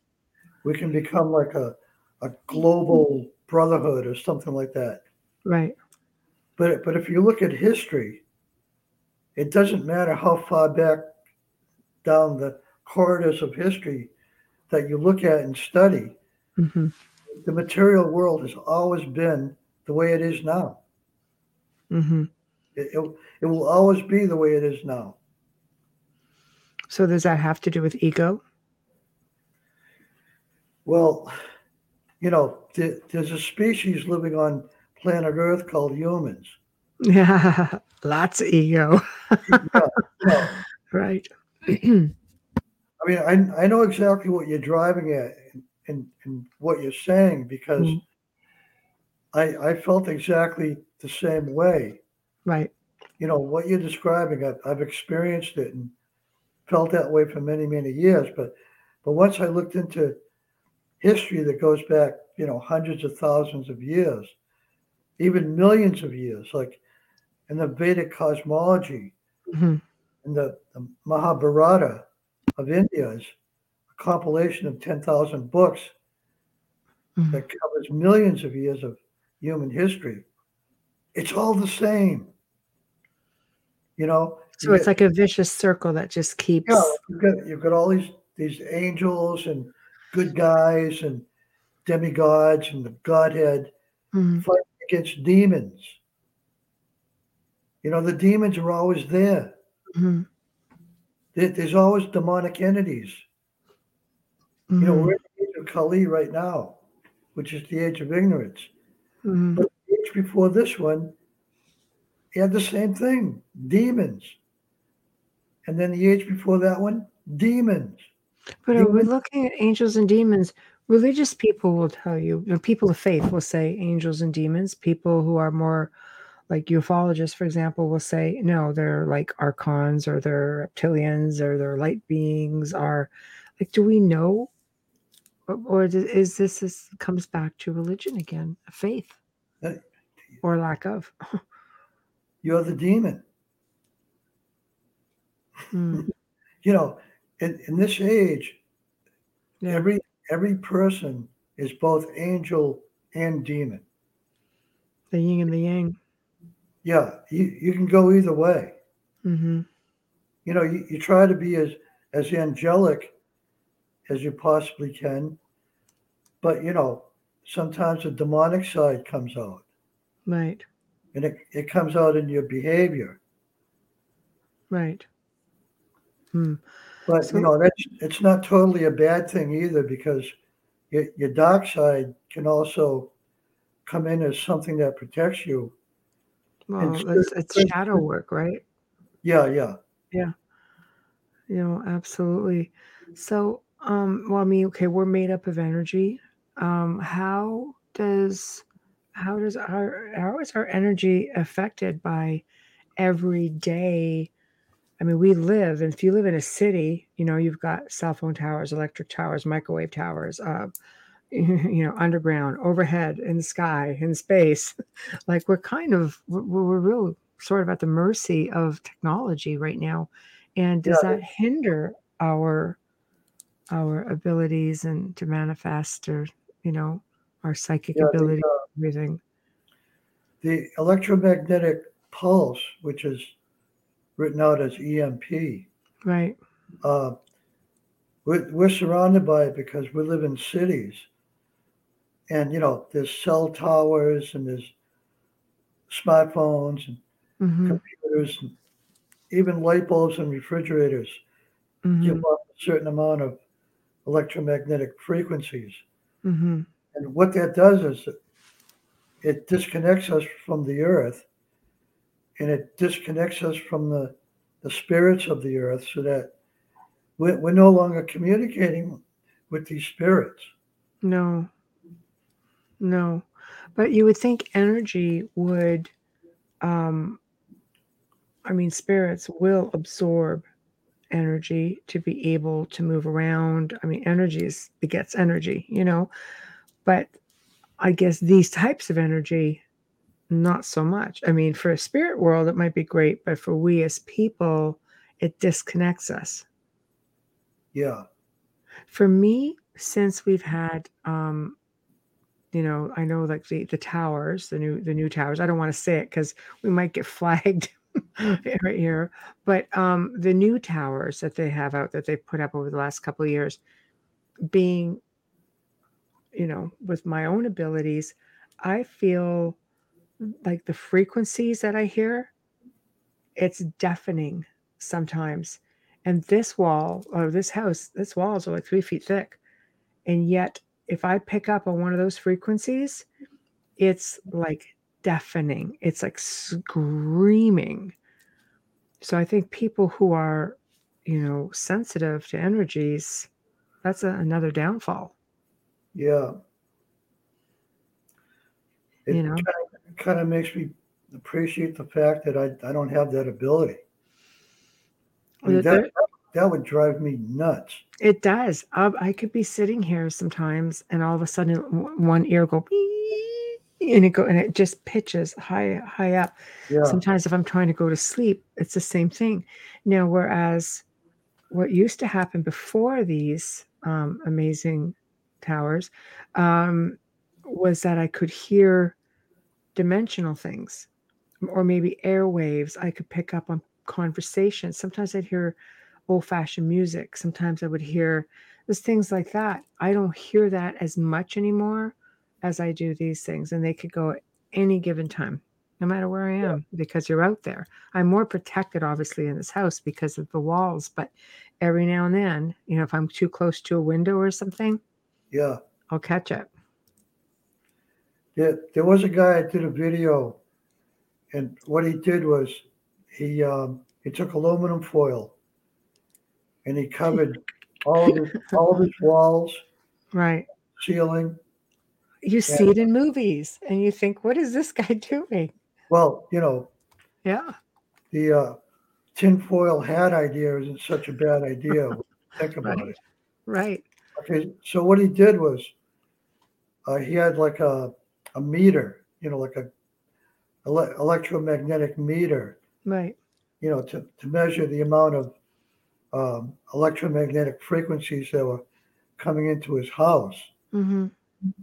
we can become like a, a global brotherhood or something like that. Right. But but if you look at history, it doesn't matter how far back down the corridors of history that you look at and study, hmm the material world has always been the way it is now. Mm-hmm. It, it, it will always be the way it is now. So does that have to do with ego? Well, you know, th- there's a species living on planet Earth called humans. [laughs] Yeah. Lots of ego. [laughs] Yeah, know, right. [clears throat] I mean, I, I know exactly what you're driving at and, and, and what you're saying because Mm. I, I felt exactly the same way. right. You know, what you're describing, I've, I've experienced it and felt that way for many, many years. But, but once I looked into history that goes back, you know, hundreds of thousands of years, even millions of years, like in the Vedic cosmology, hmm and the, the Mahabharata of India is a compilation of 10,000 books Mhm. that covers millions of years of human history. It's all the same. You know, So it's like a vicious circle that just keeps. yeah, you've got, you've got all these, these angels and good guys and demigods and the Godhead Mhm. fighting against demons. You know, the demons are always there. Mhm. There's always demonic entities. You know, we're in the age of Kali right now, which is the age of ignorance. Mhm. But the age before this one, you had the same thing demons. And then the age before that one, demons. But are we demons- looking at angels and demons? Religious people will tell you, you know, people of faith will say angels and demons. People who are more like ufologists, for example, will say no, they're like archons or they're reptilians or they're light beings. Are like, do we know, or, or is is this this comes back to religion again, faith, Uh, or lack of? [laughs] You're the demon. Mm, [laughs] You know, in, in this age, yeah, every every person is both angel and demon. the yin and the yang. Yeah, you, you can go either way. hmm You know, you, you try to be as as angelic as you possibly can, but you know, sometimes the demonic side comes out. Right, and it, it comes out in your behavior. right. Hmm. But So- you know that's it's not totally a bad thing either because your, your dark side can also come in as something that protects you. Well, it's, it's shadow work, right? Yeah, yeah, yeah. You know, absolutely. So, um, well, I mean, okay, we're made up of energy. Um, how does how does our how is our energy affected by everyday? I mean, we live, and if you live in a city, you know, you've got cell phone towers, electric towers, microwave towers, uh, [laughs] you know, underground, overhead, in the sky, in space. [laughs] like we're kind of we're, we're real sort of at the mercy of technology right now. And does Yeah. that hinder our our abilities and to manifest or you know our psychic Yeah, the, ability uh, everything the electromagnetic pulse, which is written out as EMP, right uh, we're, we're surrounded by it because we live in cities. And, you know, there's cell towers and there's smartphones and hmm computers, and even light bulbs and refrigerators hmm give off a certain amount of electromagnetic frequencies. hmm And what that does is it- it disconnects us from the earth and it disconnects us from the, the spirits of the earth so that we're, we're no longer communicating with these spirits. No. No. But you would think energy would um I mean spirits will absorb energy to be able to move around. I mean energy is begets energy, you know. But I guess these types of energy not so much. I mean for a spirit world it might be great, but for we as people it disconnects us. Yeah. For me, since we've had um you know, I know like the the towers, the new the new towers. I don't want to say it because we might get [laughs] flagged [laughs] right here. But um, the new towers that they have out that they've put up over the last couple of years, being, you know, with my own abilities, I feel like the frequencies that I hear, it's deafening sometimes. And this wall or this house, this walls are like three feet thick, and yet if I pick up on one of those frequencies, it's like deafening. It's like screaming. So I think people who are, you know, sensitive to energies, that's a, another downfall. Yeah. It You know? kind of, kind of makes me appreciate the fact that I, I don't have that ability. I mean, There- that, that would drive me nuts. It does. Um, I could be sitting here sometimes, and all of a sudden, one ear go, and it go, and it just pitches high, high up. Yeah. Sometimes, if I'm trying to go to sleep, it's the same thing. Now, whereas what used to happen before these um, amazing towers um, was that I could hear dimensional things, or maybe airwaves. I could pick up on conversations. Sometimes I'd hear old fashioned music. Sometimes I would hear there's things like that. I don't hear that as much anymore as I do these things. And they could go at any given time, no matter where I am, because you're out there. I'm more protected, obviously, in this house because of the walls. But every now and then, you know, if I'm too close to a window or something, Yeah. I'll catch it. There, there was a guy that did a video, and what he did was he um, he took aluminum foil and he covered all of his, all of his walls, Right. ceiling. You see it in movies and you think, what is this guy [laughs] doing? Well, you know, Yeah. the uh, tinfoil hat idea isn't such a bad idea. [laughs] Think about Right. it. Right. Okay, so what he did was uh, he had like a, a meter, you know, like a ele- electromagnetic meter, Right. you know, to, to measure the amount of um, electromagnetic frequencies that were coming into his house. Mm-hmm.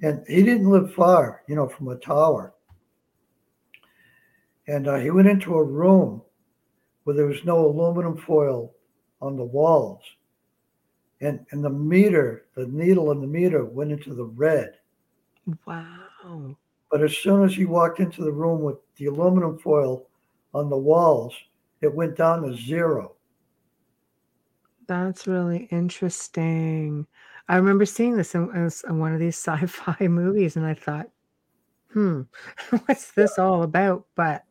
And he didn't live far, you know, from a tower. And uh, he went into a room where there was no aluminum foil on the walls. And, and the meter, the needle in the meter went into the red. Wow. But as soon as he walked into the room with the aluminum foil on the walls, it went down to zero. That's really interesting. I remember seeing this in, in one of these [laughs] sci-fi movies, and I thought, "Hmm, [laughs] what's this all about?" But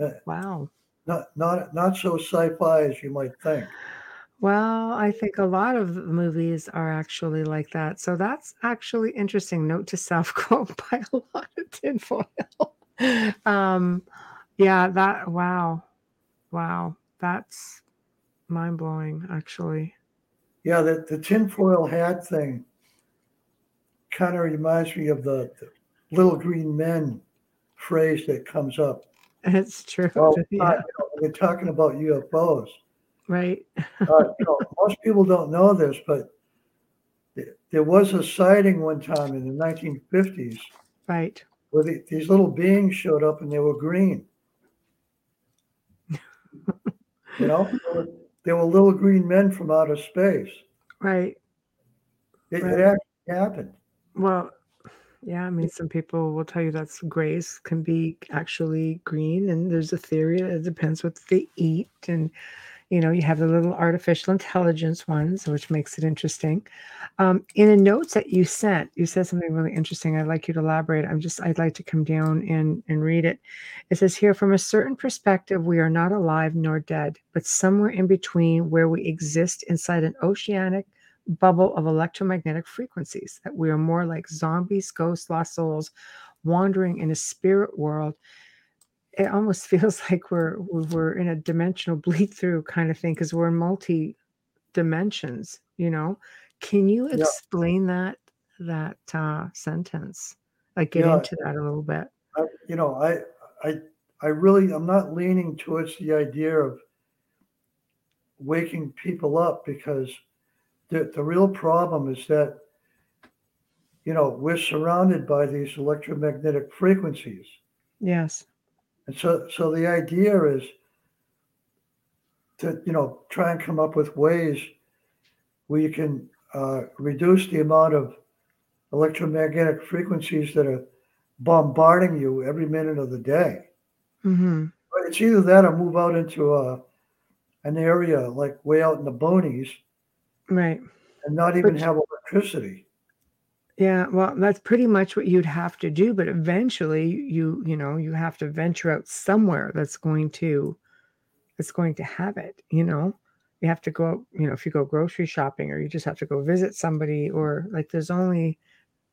Uh, wow. Not not not so sci-fi as you might think. Well, I think a lot of the movies are actually like that. So that's actually interesting. Note to self: [laughs] go buy a lot of tinfoil. um, yeah. That. Wow. Wow. That's mind blowing. Actually. Yeah, the, the tinfoil hat thing kind of reminds me of the, the little green men phrase that comes up. It's true. Well, [laughs] yeah. we're talking about UFOs. Right. Uh, you know, [laughs] most people don't know this, but th- there was a sighting one time in the 1950s Right. where the, these little beings showed up and they were green. [laughs] you know, they were, little green men from outer space. Right. It, Right. it actually happened. Well, yeah, I mean, some people will tell you that's grays can be actually green, and there's a theory that it depends what they eat, and You know, you have the little artificial intelligence ones, which makes it interesting. Um, in the notes that you sent, you said something really interesting. I'd like you to elaborate. I'm just, I'd like to come down and, and read it. It says here, from a certain perspective, we are not alive nor dead, but somewhere in between where we exist inside an oceanic bubble of electromagnetic frequencies, that we are more like zombies, ghosts, lost souls, wandering in a spirit world it almost [laughs] feels like we're we're in a dimensional bleed through kind of thing because we're in multi dimensions you know can you Yeah. explain that that uh sentence like get Yeah. into that a little bit I, you know, I, I, I really, I'm not leaning towards the idea of waking people up because the, the real problem is that, you know, we're surrounded by these electromagnetic frequencies. yes And so, so the idea is to, you know, try and come up with ways where you can uh, reduce the amount of electromagnetic frequencies that are bombarding you every minute of the day. mm-hmm. But It's either that or move out into a, an area like way out in the boonies right and not even But- have electricity. Yeah well that's pretty much what you'd have to do but eventually you you know you have to venture out somewhere that's going to that's going to have it you know you have to go you know if you go grocery shopping or you just have to go visit somebody or like there's only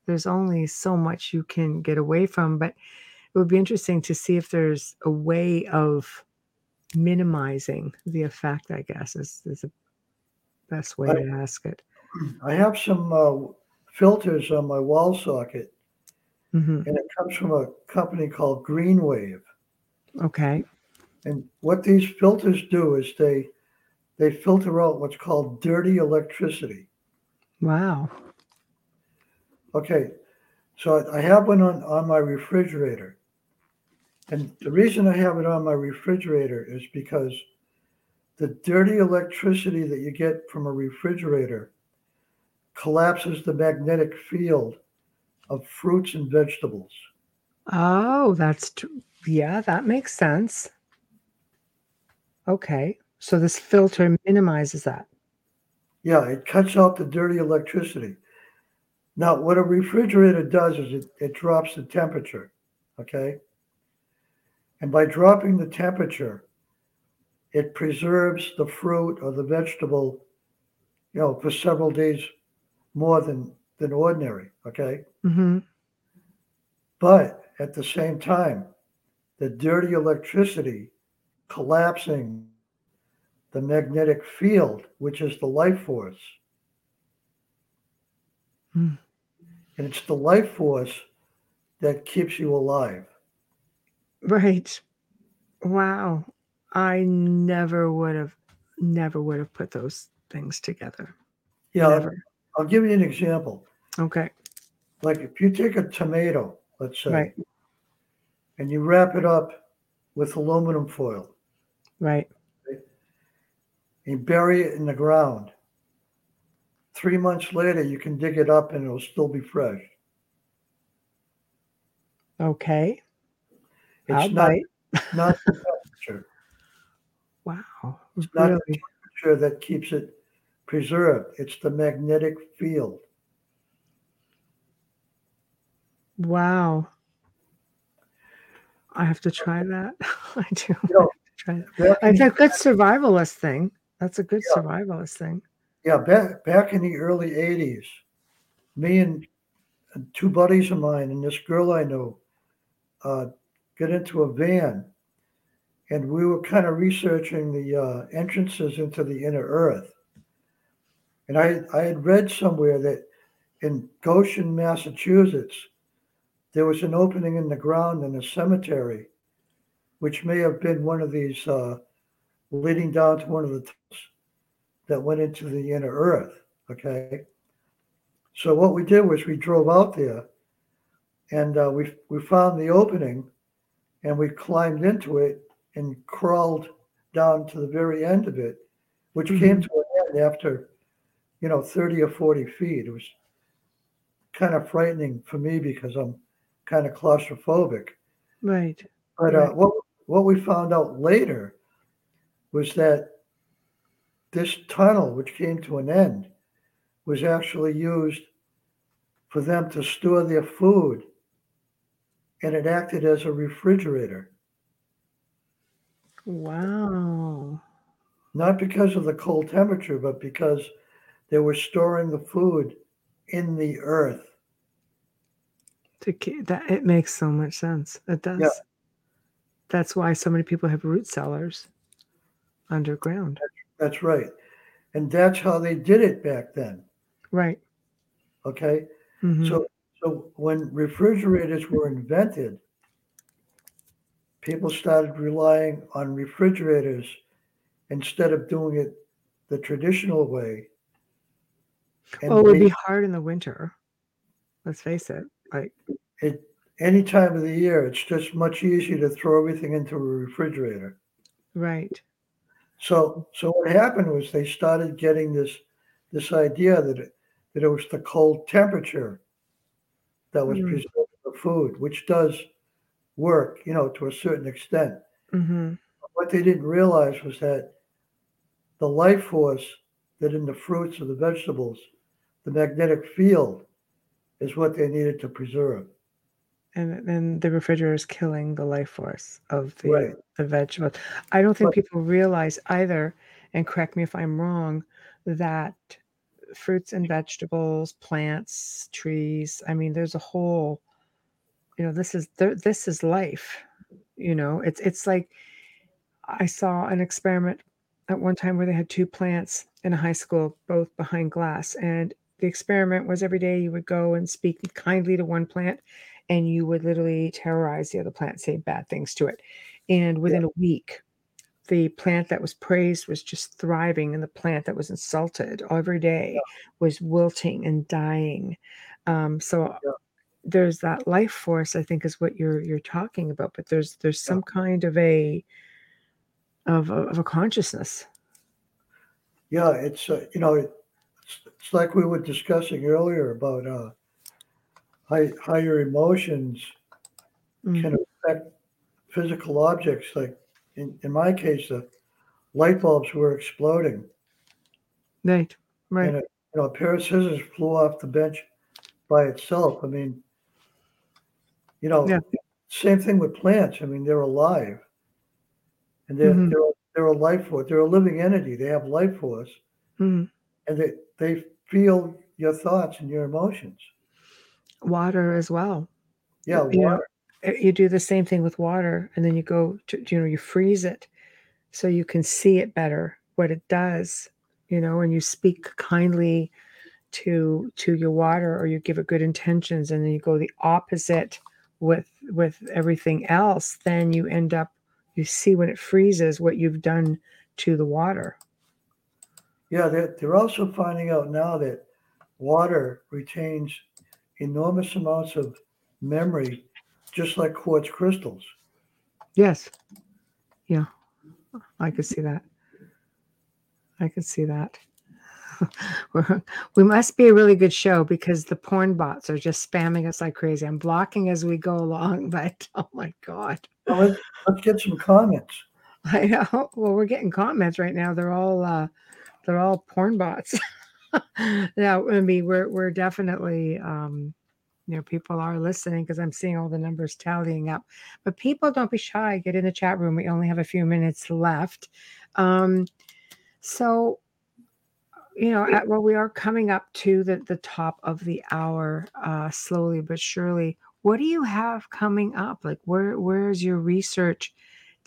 there's only so much you can get away from but it would be interesting to see if there's a way of minimizing the effect i guess is, is the best way Right. to ask it I have some uh, filters on my wall socket, hmm and it comes from a company called Greenwave. okay And what these filters do is they they filter out what's called dirty electricity. wow Okay, so I have one on, on my refrigerator. And the reason I have it on my refrigerator is because the dirty electricity that you get from a refrigerator collapses the magnetic field of fruits and vegetables. oh that's tr- yeah that makes sense okay so this filter minimizes that Yeah, it cuts out the dirty electricity. Now, what a refrigerator does is it, it drops the temperature, okay? And by dropping the temperature, it preserves the fruit or the vegetable, you know, for several days more than, than ordinary, okay? hmm But at the same time, the dirty electricity collapsing the magnetic field, which is the life force. Hmm. And it's the life force that keeps you alive. Right. Wow. I never would have, never would have put those things together. Yeah, Never. I'll give you an example. Okay. Like if you take a tomato, let's say, Right. and you wrap it up with aluminum foil Right. and you bury it in the ground, three months later, you can dig it up and it'll still be fresh. Okay. It's I'll not, bite. not the temperature. [laughs] Wow. It's not- Really? temperature that keeps it preserved. It's the magnetic field. Wow. I have to try that. [laughs] I do. You know, [laughs] try that. It's a good survivalist thing. That's a good Yeah. survivalist thing. yeah, back, back in the early 80s, me and and two buddies of mine and this girl I know uh, got into a van and we were kind of researching the uh, entrances into the inner earth. And I, I had read somewhere that in Goshen, Massachusetts, there was an opening in the ground in a cemetery, which may have been one of these uh, leading down to one of the tunnels that went into the inner earth. Okay. So what we did was we drove out there and uh, we, we found the opening and we climbed into it and crawled down to the very end of it, which came to an end after, you know, 30 or 40 feet. It was kind of frightening for me because I'm kind of claustrophobic. Right. But uh, what what we found out later was that this tunnel, which came to an end, was actually used for them to store their food, and it acted as a refrigerator. Wow. Not because of the cold temperature, but because they were storing the food in the earth. To keep that it makes so much sense. It does. That's why so many people have root cellars underground. That's right. And that's how they did it back then. Right. Okay. Mhm. So so when refrigerators were invented, people started relying on refrigerators instead of doing it the traditional way. And well, it would be hard in the winter. Let's face it. Like it any time of the year, it's just much easier to throw everything into a refrigerator. right. So so what happened was they started getting this this idea that it, that it was the cold temperature that was Mm. preserving the food, which does work, you know, to a certain extent. hmm What they didn't realize was that the life force that in the fruits or the vegetables, the magnetic field, is what they needed to preserve. And then the refrigerator is killing the life force of the Right. the vegetable. I don't think Right. people realize either, and correct me if I'm wrong, that fruits and vegetables, plants, trees, I mean, there's a whole, you know, this is this is life. You know, it's it's like I saw an experiment at one time where they had two plants in a high school, both behind glass. And the experiment was every day you would go and speak kindly to one plant and you would literally terrorize the other plant, say bad things to it. And within a week, the plant that was praised was just thriving, and the plant that was insulted every day was wilting and dying. Um, so Yeah. there's that life force, I think, is what you're you're talking about. But there's there's some kind of a of a, of a consciousness. Yeah, it's uh, you know, it's, like we were discussing earlier about uh, how how your emotions Mm. can affect physical objects. Like in, in my case, the light bulbs were exploding, Right, right. and a, you know, a pair of scissors flew off the bench by itself. I mean, you know, Yeah. same thing with plants. I mean, they're alive, and they're Mhm. they're they're a life force. They're a living entity. They have life force, Mhm. and they they feel your thoughts and your emotions. Water as well. Yeah, Yeah. water. Uh, You do the same thing with water, and then you go to you know you freeze it, so you can see it better what it does. You know, and you speak kindly to to your water, or you give it good intentions, and then you go the opposite with with everything else. Then you end up you see when it freezes what you've done to the water. Yeah, they're, they're also finding out now that water retains enormous amounts of memory, just like quartz crystals. Yes. Yeah. I could see that. I could see that. [laughs] We must be a really good show because the porn bots are just spamming us like crazy. I'm blocking as we go along, [laughs] but oh my God. Well, let's, let's get some comments. [laughs] I know. Well, we're getting comments right now. They're all uh they're all porn bots. [laughs] yeah, I mean we're we're definitely um you know people are listening because I'm seeing all the numbers tallying up. But people don't be shy. Get in the chat room. We only have a few minutes left. Um so you know, at, well, we are coming up to the, the top of the hour, uh, slowly but surely. What do you have coming up? Like, where where's your research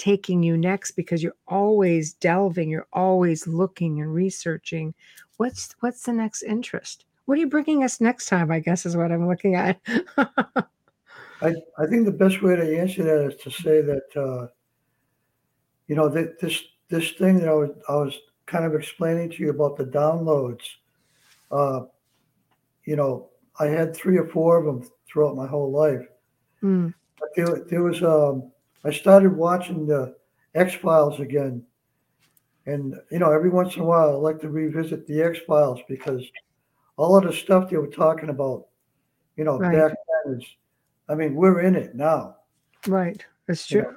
taking you next? Because you're always delving, you're always looking and researching. What's what's the next interest? What are you bringing us next time? I guess is what I'm looking at. [laughs] I, I think the best way to answer that is to say that, uh, you know, that this this thing that I was, I was kind of explaining to you about the downloads, uh, you know, I had three or four of them throughout my whole life. Mm, But there, there was um, I started watching the X Files again, and you know, every once in a while, I like to revisit the X Files because all of the stuff they were talking about, you know, Right. back then is, I mean, we're in it now. right. That's true.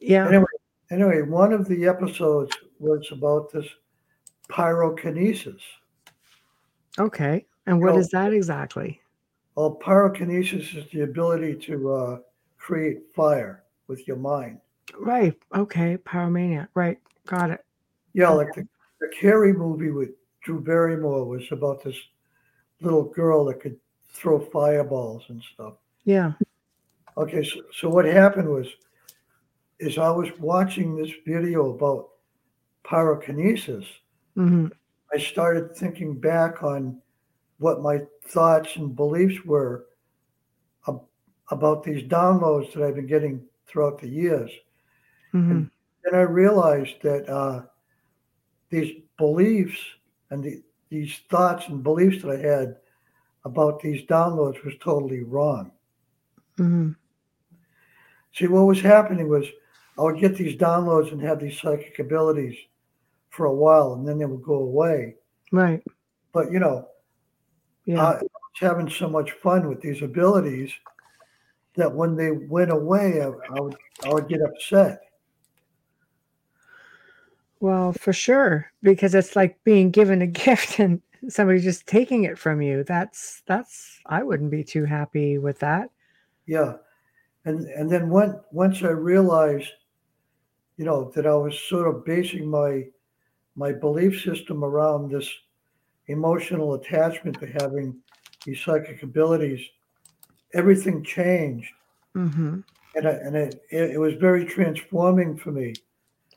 Yeah. Anyway, anyway, one of the episodes was about this pyrokinesis. Okay. And what know- is that exactly? Well, pyrokinesis is the ability to uh, create fire with your mind. Right. Okay. Pyromania. Right. Got it. Yeah, like the, the Carrie movie with Drew Barrymore was about this little girl that could throw fireballs and stuff. Yeah. Okay, so, so what happened was, is I was watching this video about pyrokinesis. hmm I started thinking back on what my thoughts and beliefs were about these downloads that I've been getting throughout the years. hmm Then I realized that uh, these beliefs and the, these thoughts and beliefs that I had about these downloads was totally wrong. hmm See, what was happening was I would get these downloads and have these psychic abilities for a while, and then they would go away. Right. But you know, Yeah. I was having so much fun with these abilities that when they went away, I, I would I would get upset. Well, for sure, because it's like being given a [laughs] gift and somebody just taking it from you. That's that's I wouldn't be too happy with that. Yeah, and and then when once I realized, you know, that I was sort of basing my my belief system around this emotional attachment to having these psychic abilities, everything changed, hmm and I, and it, it it was very transforming for me.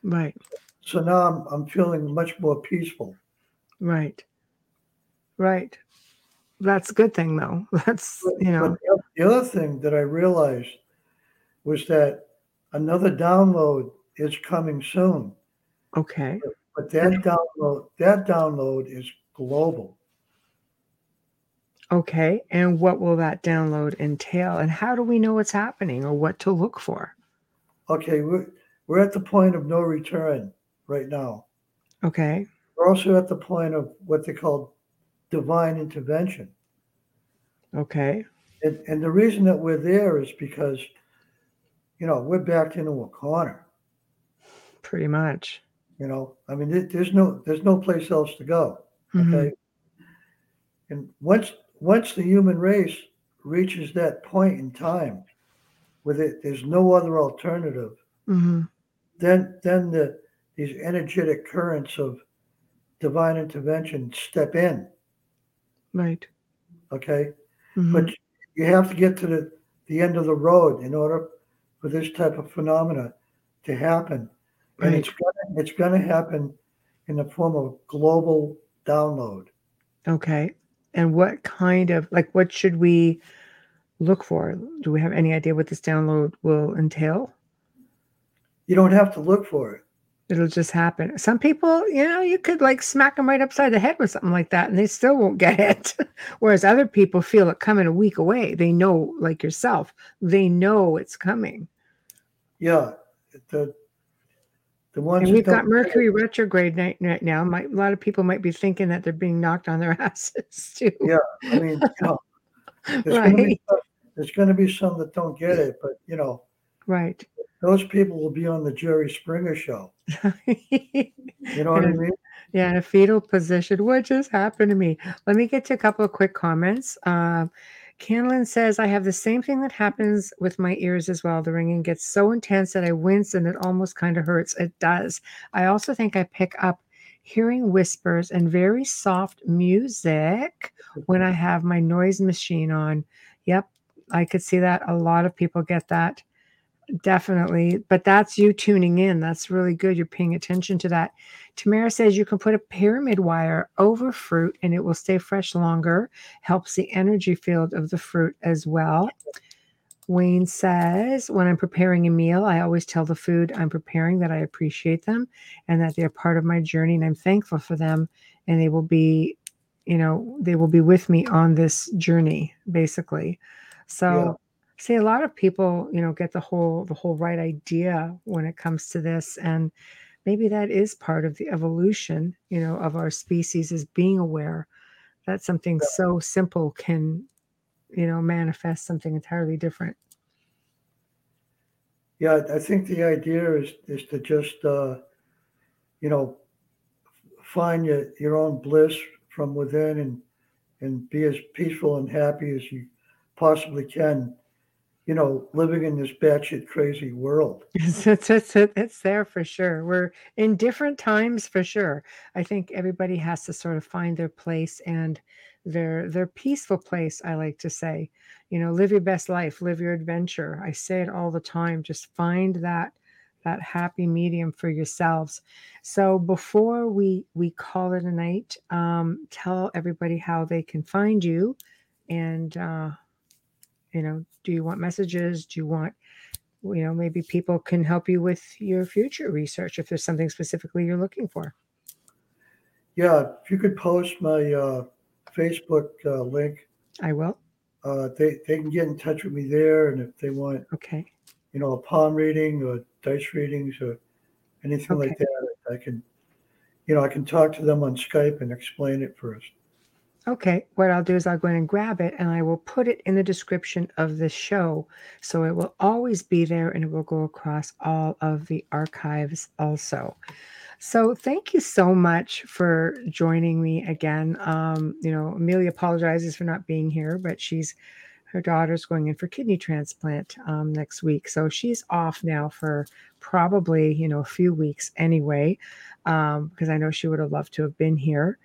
Right. So now I'm I'm feeling much more peaceful. Right. Right. That's a good thing though. [laughs] That's you know. But the other thing that I realized was that another download is coming soon. Okay. But that download, that download is global. Okay. And what will that download entail? And how do we know what's happening or what to look for? Okay, we're, we're at the point of no return right now. Okay. We're also at the point of what they call divine intervention. Okay. And, and the reason that we're there is because, you know, we're backed into a corner. Pretty much. You know, I mean, there's no there's no place else to go. Okay. Mm-hmm. And once once the human race reaches that point in time where it, there's no other alternative, Mhm. then then the these energetic currents of divine intervention step in. Right. Okay. Mhm. But you have to get to the, the end of the road in order for this type of phenomena to happen. And it's gonna, it's going to happen in the form of global download. Okay. And what kind of like what should we look for? Do we have any idea what this download will entail? You don't have to look for it. It'll just happen. Some people, you know, you could like smack them right upside the head with something like that and they still won't get [laughs] it. Whereas other people feel it coming a week away. They know, like yourself, they know it's coming. Yeah. The the ones And we've got Mercury retrograde night right now. Might, a lot of people might be thinking that they're being knocked on their [laughs] asses too. Yeah. I mean, you know, [laughs] there's going to right. be going to be some that don't get it, but you know, Right. those people will be on the Jerry Springer show. [laughs] You know what I mean? Yeah, in a fetal position. What just happened to me? Let me get to a couple of quick comments. Um, Canlin says, I have the same thing that happens with my ears as well. The ringing gets so intense that I wince and it almost kind of hurts. It does. I also think I pick up hearing whispers and very soft music when I have my noise machine on. Yep, I could see that. A lot of people get that. Definitely. But that's you tuning in. That's really good. You're paying attention to that. Tamara says you can put a pyramid wire over fruit and it will stay fresh longer. Helps the energy field of the fruit as well. Wayne says, when I'm preparing a meal, I always tell the food I'm preparing that I appreciate them and that they're part of my journey and I'm thankful for them and they will be, you know, they will be with me on this journey, basically. So. See a lot of people, you know, get the whole the whole right idea when it comes to this. And maybe that is part of the evolution, you know, of our species is being aware that something so simple can, you know, manifest something entirely different. Yeah, I think the idea is is to just uh, you know find your, your own bliss from within and and be as peaceful and happy as you possibly can you know, living in this batshit crazy world. [laughs] It's, it's, it's, there for sure. We're in different times for sure. I think everybody has to sort of find their place and their their peaceful place. I like to say, you know, live your best life, live your adventure. I say it all the time. Just find that that happy medium for yourselves. So before we we call it a night, um, tell everybody how they can find you and. Uh, you know do you want messages? Do you want you know maybe people can help you with your future research if there's something specifically you're looking for? Yeah if you could post my uh, facebook uh, link. I will. Uh, they, they can get in touch with me there and if they want okay. you know a palm reading or dice readings or anything okay. like that i can you know i can talk to them on skype and explain it first Okay, what I'll do is I'll go in and grab it and I will put it in the description of the show. So it will always be there and it will go across all of the archives also. So thank you so much for joining me again. Um, you know, Amelia apologizes for not being here, but she's her daughter's going in for kidney transplant um, next week. So she's off now for probably, you know, a few weeks anyway, um, because I know she would have loved to have been here.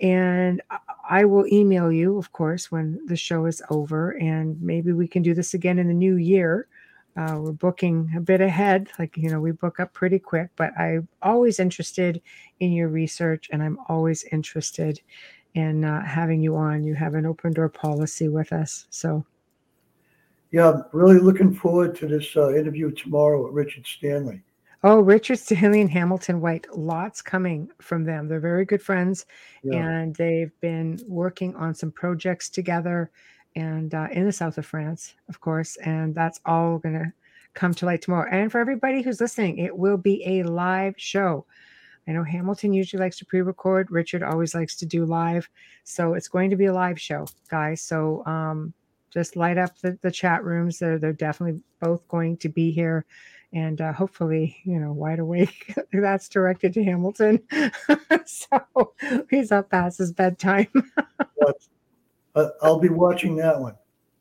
And I will email you, of course, when the show is over, and maybe we can do this again in the new year. Uh, we're booking a bit ahead, like you know, we book up pretty quick. But I'm always interested in your research, and I'm always interested in uh, having you on. You have an open door policy with us, so. Yeah, I'm really looking forward to this uh, interview tomorrow with Richard Stanley. Oh, Richard [laughs] Stanley and Hamilton White, lots coming from them. They're very good friends, yeah. and they've been working on some projects together, and uh, in the south of France, of course. And that's all going to come to light tomorrow. And for everybody who's listening, it will be a live show. I know Hamilton usually likes to pre-record. Richard always likes to do live, so it's going to be a live show, guys. So um, just light up the, the chat rooms. They're they're definitely both going to be here and uh, hopefully, you know, wide awake. [laughs] That's directed to Hamilton, [laughs] so he's up past his bedtime. [laughs] I'll be watching that one.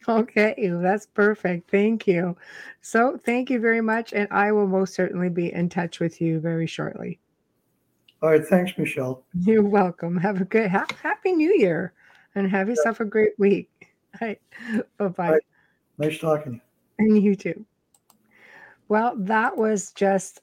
Okay, that's perfect. Thank you. So, thank you very much, and I will most certainly be in touch with you very shortly. All right, thanks, Michelle. You're welcome. Have a good, ha- happy New Year, and have yourself a great week. All right, bye bye. Right. Nice talking. And you too. Well, that was just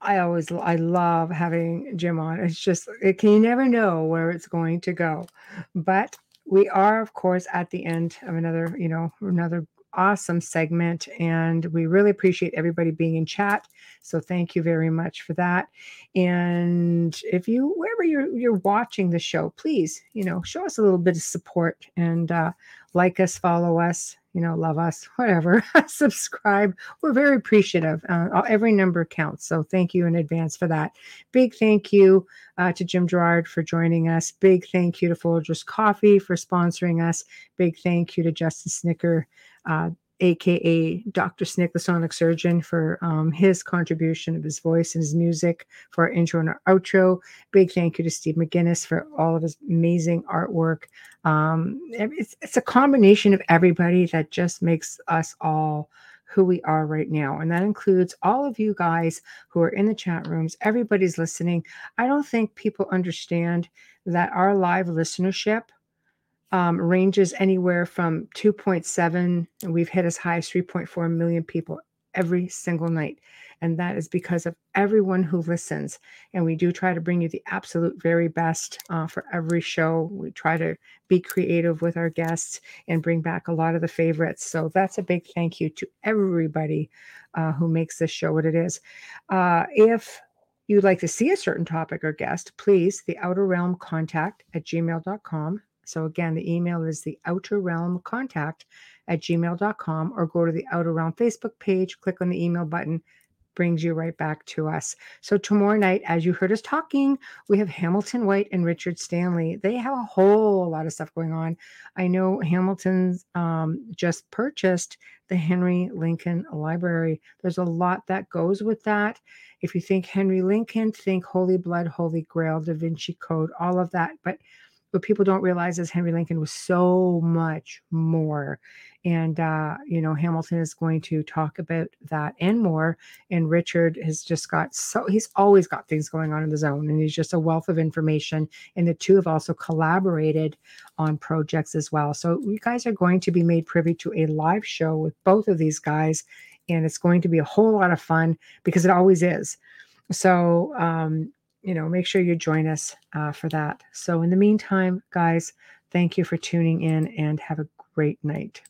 I always I love having Jim on. It's just it can you never know where it's going to go. But we are of course at the end of another, you know, another awesome segment and we really appreciate everybody being in chat so thank you very much for that and if you wherever you're you're watching the show please you know show us a little bit of support and uh, like us follow us you know, love us, [laughs] whatever, [laughs] subscribe. We're very appreciative. Uh, every number counts. So thank you in advance for that. Big thank you uh, to Jim Gerard for joining us. Big thank you to Folgers Coffee for sponsoring us. Big thank you to Justin Snicker. Uh, aka Dr. Snick, the sonic surgeon, for um, his contribution of his voice and his music for our intro and our outro. Big thank you to Steve McGinnis for all of his amazing artwork. Um, it's, it's a combination of everybody that just makes us all who we are right now. And that includes all of you guys who are in the chat rooms. Everybody's listening. I don't think people understand that our live listenership um, ranges anywhere from 2.7, and we've hit as high as 3.4 million people every single night. And that is because of everyone who listens. And we do try to bring you the absolute very best uh, for every show. We try to be creative with our guests and bring back a lot of the favorites. So that's a big thank you to everybody uh, who makes this show what it is. Uh, if you'd like to see a certain topic or guest, please, the outer realm contact at gmail.com. So again, the email is the outer realm contact at gmail.com or go to the outer realm Facebook page, click on the email button, brings you right back to us. So tomorrow night, as you heard us talking, we have Hamilton White and Richard Stanley. They have a whole lot of stuff going on. I know Hamilton's um, just purchased the Henry Lincoln Library. There's a lot that goes with that. If you think Henry Lincoln, think Holy Blood, Holy Grail, Da Vinci Code, all of that. But what people don't realize is Henry Lincoln was so much more. And, uh, you know, Hamilton is going to talk about that and more. And Richard has just got so, he's always got things going on in the zone and he's just a wealth of information. And the two have also collaborated on projects as well. So you guys are going to be made privy to a live show with both of these guys. And it's going to be a whole lot of fun because it always is. So, um, you know, make sure you join us uh, for that. So, in the meantime, guys, thank you for tuning in and have a great night.